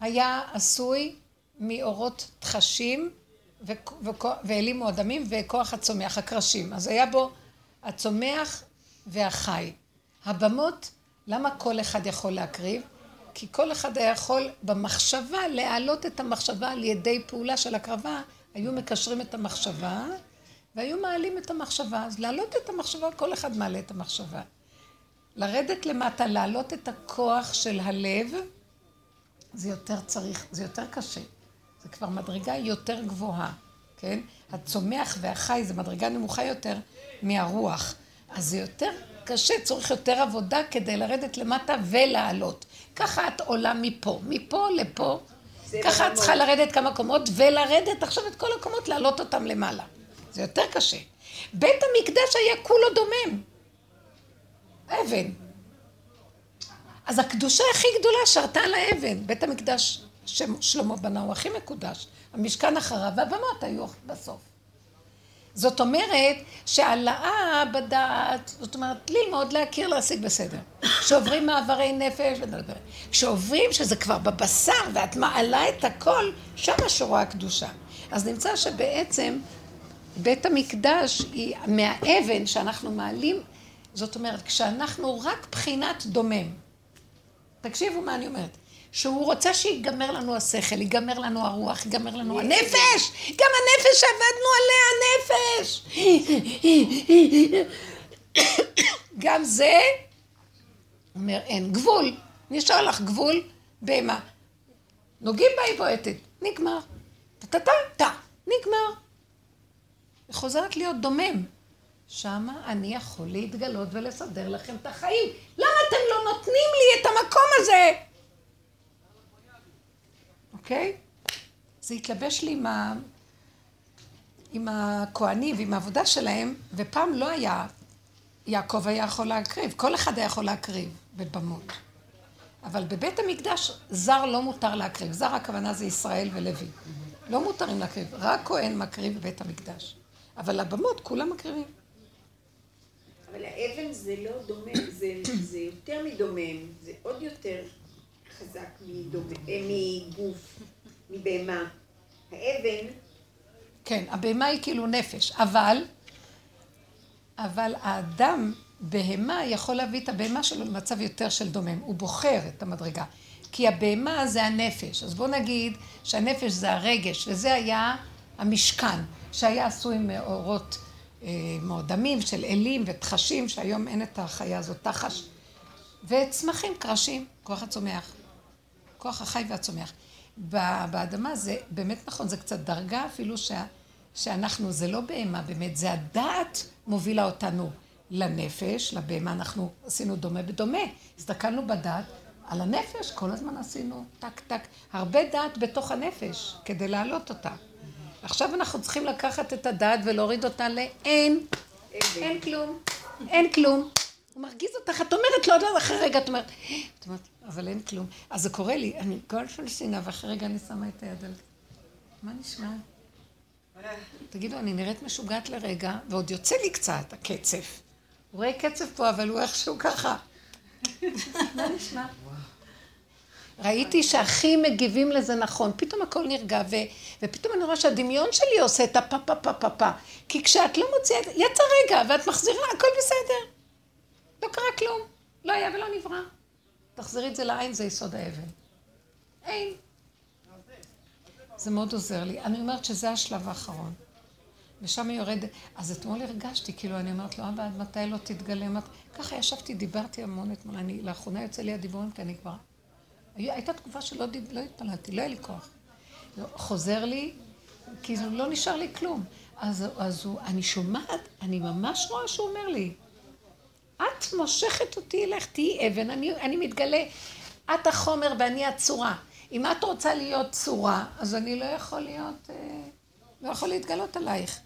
היה עשוי מאורות תחשים ואלים מועדמים וכוח הצומח, הקרשים. אז היה בו הצומח והחי. הבמות, למה כל אחד יכול להקריב? כי כל אחד היה יכול במחשבה להעלות את המחשבה על ידי פעולה של הקרבה, היו מקשרים את המחשבה והיו מעלים את המחשבה. אז להעלות את המחשבה, כל אחד מעלה את המחשבה. לרדת למטה, להעלות את הכוח של הלב, זה יותר צריך, זה יותר קשה. זה כבר מדרגה יותר גבוהה, כן? הצומח והחי זה מדרגה נמוכה יותר מהרוח. אז זה יותר קשה, צריך יותר עבודה כדי לרדת למטה ולעלות. ככה את עולה מפה, מפה לפה. ככה את צריכה לרדת כמה קומות ולרדת עכשיו את כל הקומות, להעלות אותם למעלה. זה יותר קשה. בית המקדש היה כולו דומם. אבן. אז הקדושה הכי גדולה שרתה על האבן. בית המקדש ששלמה בנה הוא הכי מקודש. המשכן אחריו והבמות היו בסוף. זאת אומרת שהעלאה בדעת, זאת אומרת ללמוד, להכיר, להשיג בסדר. כשעוברים מעברי נפש, כשעוברים שזה כבר בבשר ואת מעלה את הכל, שם שורה הקדושה. אז נמצא שבעצם בית המקדש היא מהאבן שאנחנו מעלים, זאת אומרת כשאנחנו רק בחינת דומם. תקשיבו מה אני אומרת. שהוא רוצה שיגמר לנו השכל, ייגמר לנו הרוח, ייגמר לנו הנפש! גם הנפש שעבדנו עליה, הנפש! גם זה, אומר, אין גבול. נשאר לך גבול, בהמה. נוגעים בה היא בועטת, נגמר. טה-טה-טה, נגמר. חוזרת להיות דומם. שמה אני יכול להתגלות ולסדר לכם את החיים. למה אתם לא נותנים לי את המקום הזה? אוקיי? זה התלבש לי עם, ה... עם הכוהנים ועם העבודה שלהם, ופעם לא היה, יעקב היה יכול להקריב, כל אחד היה יכול להקריב בבמות. אבל בבית המקדש זר לא מותר להקריב, זר הכוונה זה ישראל ולוי. לא מותרים להקריב, רק כהן מקריב בבית המקדש. אבל הבמות כולם מקריבים. אבל האבן זה לא דומה, זה, זה יותר מדומם, זה עוד יותר חזק אה, מגוף, מבהמה. האבן, כן, הבהמה היא כאילו נפש, אבל, אבל האדם, בהמה, יכול להביא את הבהמה שלו למצב יותר של דומם. הוא בוחר את המדרגה. כי הבהמה זה הנפש. אז בואו נגיד שהנפש זה הרגש, וזה היה המשכן, שהיה עשוי מאורות אה, מאודמים של אלים ותחשים, שהיום אין את החיה הזאת, תחש. וצמחים, קרשים, כוח הצומח. כוח החי והצומח. באדמה זה באמת נכון, זה קצת דרגה אפילו שה, שאנחנו, זה לא בהמה באמת, זה הדעת מובילה אותנו לנפש, לבהמה, אנחנו עשינו דומה בדומה. הסתכלנו בדעת, על הנפש כל הזמן עשינו טק טק, הרבה דעת בתוך הנפש כדי להעלות אותה. עכשיו אנחנו צריכים לקחת את הדעת ולהוריד אותה לאין, אין כלום, אין כלום. הוא מרגיז אותך, את אומרת לו, לא, אחרי רגע את אומרת, את אומרת, אבל אין כלום. אז זה קורה לי, אני גול של שנאה, ואחרי רגע אני שמה את היד על... מה נשמע? תגידו, אני נראית משוגעת לרגע, ועוד יוצא לי קצת הקצף. הוא רואה קצף פה, אבל הוא איכשהו ככה. מה נשמע? ראיתי שהכי מגיבים לזה נכון, פתאום הכל נרגע, ו, ופתאום אני רואה שהדמיון שלי עושה את הפה פה פה פה פה. כי כשאת לא מוציאה, יצא רגע, ואת מחזירה, הכל בסדר. לא קרה כלום. לא היה ולא נברא. תחזרי את זה לעין, זה יסוד האבן. אין. זה מאוד עוזר לי. אני אומרת שזה השלב האחרון. ושם היא יורדת. אז אתמול הרגשתי, כאילו, אני אומרת לו, אבא, עד מתי לא תתגלה? מת... ככה ישבתי, דיברתי המון אתמול. אני, לאחרונה יוצא לי הדיבורים, כי אני כבר... הייתה תקופה שלא דיב... לא התפללתי, לא היה לי כוח. לא, חוזר לי, כאילו, לא נשאר לי כלום. אז, אז הוא, אני שומעת, אני ממש רואה שהוא אומר לי, את מושכת אותי אליך, תהיי אבן, אני, אני מתגלה. את החומר ואני הצורה. אם את רוצה להיות צורה, אז אני לא יכול להיות, אה, לא יכול להתגלות עלייך.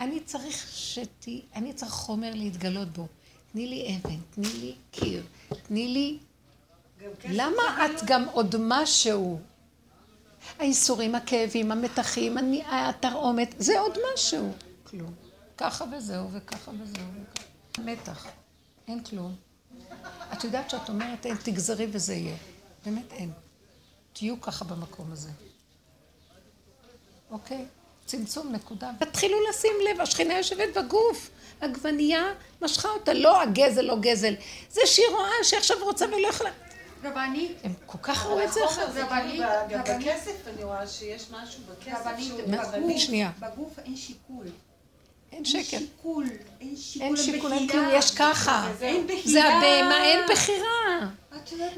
אני צריך שתהיי, אני צריך חומר להתגלות בו. תני לי אבן, תני לי קיר, תני לי... למה את גם עוד משהו? האיסורים, הכאבים, המתחים, התרעומת, זה עוד משהו. כלום. ככה וזהו, וככה וזהו, וככה. מתח. אין כלום. את יודעת שאת אומרת אין, תגזרי וזה יהיה. באמת אין. תהיו ככה במקום הזה. אוקיי? צמצום, נקודה. תתחילו לשים לב, השכינה יושבת בגוף. עגבנייה משכה אותה, לא הגזל, לא גזל. זה שהיא רואה שעכשיו רוצה ולא יכולה. רבנית, הם כל כך ראו את זה אחר. זה רבנית, גם רבנית. בכסף אני רואה שיש משהו בכסף רבנית. בגוף אין שיקול. אין אין שקל. שיקול, אין שיקול אין שיקול, אין בחירה. כלום, יש ככה. אין בחירה. זה הבהמה, אין בחירה.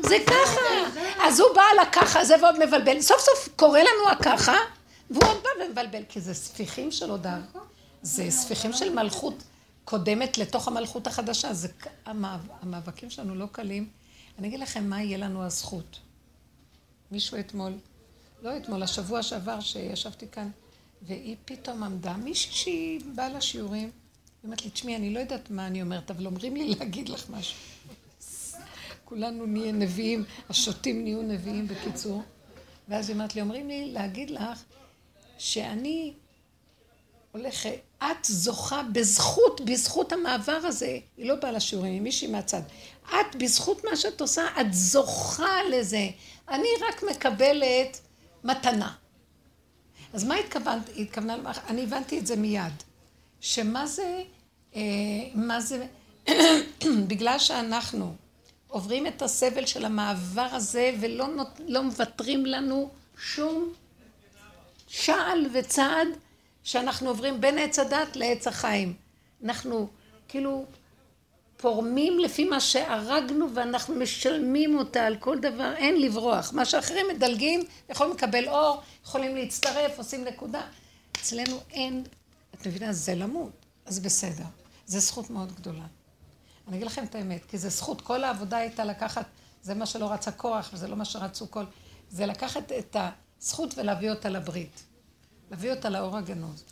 זה ככה. אז הוא בא על הככה הזה ועוד מבלבל. סוף סוף קורא לנו הככה, והוא עוד בא ומבלבל, כי זה ספיחים של הודעה. זה ספיחים של מלכות קודמת לתוך המלכות החדשה. זה המאבקים שלנו לא קלים. אני אגיד לכם מה יהיה לנו הזכות. מישהו אתמול, לא אתמול, השבוע שעבר שישבתי כאן, והיא פתאום עמדה, מישהי שהיא באה לשיעורים, היא אומרת לי, תשמעי, אני לא יודעת מה אני אומרת, אבל אומרים לי להגיד לך משהו. כולנו נהיה נביאים, השוטים נהיו נביאים בקיצור. ואז היא אומרת לי, אומרים לי להגיד לך שאני הולכת, את זוכה בזכות, בזכות המעבר הזה, היא לא באה לשיעורים, היא מישהי מהצד. את, בזכות מה שאת עושה, את זוכה לזה. אני רק מקבלת מתנה. אז מה התכוונת? התכוונה, למה- אני הבנתי את זה מיד. שמה זה, אה, מה זה, בגלל שאנחנו עוברים את הסבל של המעבר הזה ולא נות, לא מוותרים לנו שום שעל וצעד שאנחנו עוברים בין עץ הדת לעץ החיים. אנחנו כאילו פורמים לפי מה שהרגנו ואנחנו משלמים אותה על כל דבר, אין לברוח. מה שאחרים מדלגים, יכולים לקבל אור, יכולים להצטרף, עושים נקודה. אצלנו אין, את מבינה, זה למות, אז בסדר. זו זכות מאוד גדולה. אני אגיד לכם את האמת, כי זו זכות, כל העבודה הייתה לקחת, זה מה שלא רצה כוח, וזה לא מה שרצו כל... זה לקחת את הזכות ולהביא אותה לברית. להביא אותה לאור הגנוז.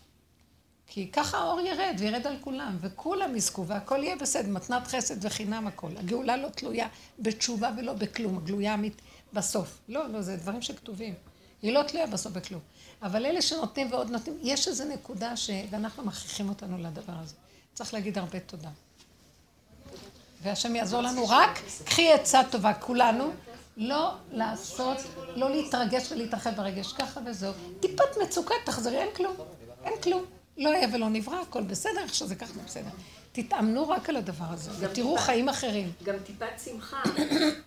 כי ככה האור ירד, וירד על כולם, וכולם יזכו, והכל יהיה בסדר, מתנת חסד וחינם הכל. הגאולה לא תלויה בתשובה ולא בכלום, הגלויה אמית בסוף. לא, לא, זה דברים שכתובים. היא לא תלויה בסוף בכלום. אבל אלה שנותנים ועוד נותנים, יש איזו נקודה ש... ואנחנו מכריחים אותנו לדבר הזה. צריך להגיד הרבה תודה. והשם יעזור לנו רק, קחי עצה טובה, כולנו, לא לעשות, לא להתרגש ולהתרחב ברגש ככה וזהו. טיפת מצוקה, תחזרי, אין כלום, אין כלום. לא היה ולא נברא, הכל בסדר, איך שזה ככה בסדר. תתאמנו רק על הדבר הזה, ותראו. חיים אחרים. גם טיפת שמחה.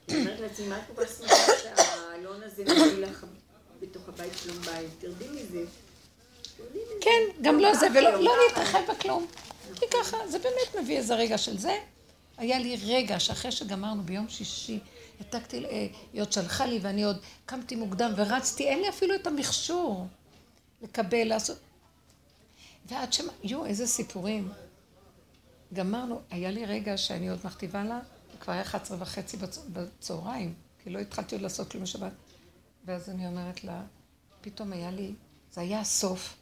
אני אומרת לעצמי, מה את כל כך שמחה שהאלון הזה מביא לך בתוך הבית שלום בית? תרדי מזה. כן, גם לא זה, ולא היום, לא. להתרחב בכלום. כי ככה, זה באמת מביא איזה רגע של זה. היה לי רגע שאחרי שגמרנו ביום שישי, העתקתי, אה, היא עוד שלחה לי ואני עוד קמתי מוקדם ורצתי, אין לי אפילו את המכשור לקבל, לעשות. ועד שמה, יו, איזה סיפורים. גמרנו, היה לי רגע שאני עוד מכתיבה לה, כבר היה 11 וחצי בצ- בצהריים, כי לא התחלתי עוד לעשות כלום בשבת. ואז אני אומרת לה, פתאום היה לי, זה היה הסוף,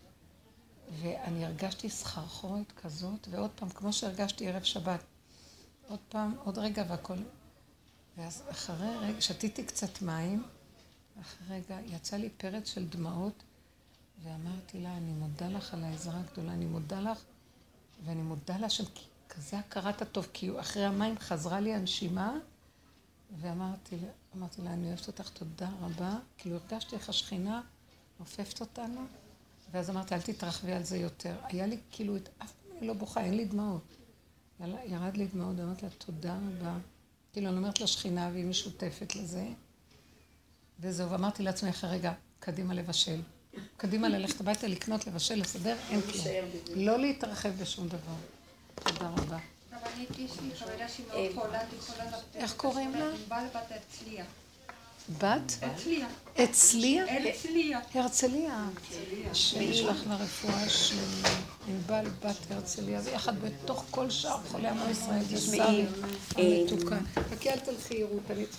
ואני הרגשתי סחרחורת כזאת, ועוד פעם, כמו שהרגשתי ערב שבת, עוד פעם, עוד רגע והכל. ואז אחרי רגע, שתיתי קצת מים, אחרי רגע יצא לי פרץ של דמעות, ואמרתי לה, אני מודה לך על העזרה הגדולה, אני מודה לך, ואני מודה לה כי כזה הכרת הטוב, כי אחרי המים חזרה לי הנשימה, ואמרתי לה, אמרתי לה, אני אוהבת אותך, תודה רבה. כאילו הרגשתי איך השכינה עופפת אותנו, ואז אמרתי, אל תתרחבי על זה יותר. היה לי כאילו, את- אף פעם אני לא בוכה, אין לי דמעות. ירד לי דמעות, אמרתי לה, תודה רבה. כאילו, אני אומרת לשכינה, והיא משותפת לזה. וזהו, ואמרתי לעצמי אחרי רגע, קדימה לבשל. קדימה ללכת הביתה, לקנות, לבשל, לסדר, אין כלום. להישאר בזה. לא להתרחב בשום דבר. תודה רבה. אה. איך קוראים לה? בת הרצליה. בת? הרצליה. אצליה? הרצליה. הרצליה. השם ישלח לה רפואה שלמה. ענבל בת הרצליה, ויחד בתוך כל שאר חולי עמו ישראל, זה שר המתוקה. חכי, אל תלכי, רות, אני צריכה...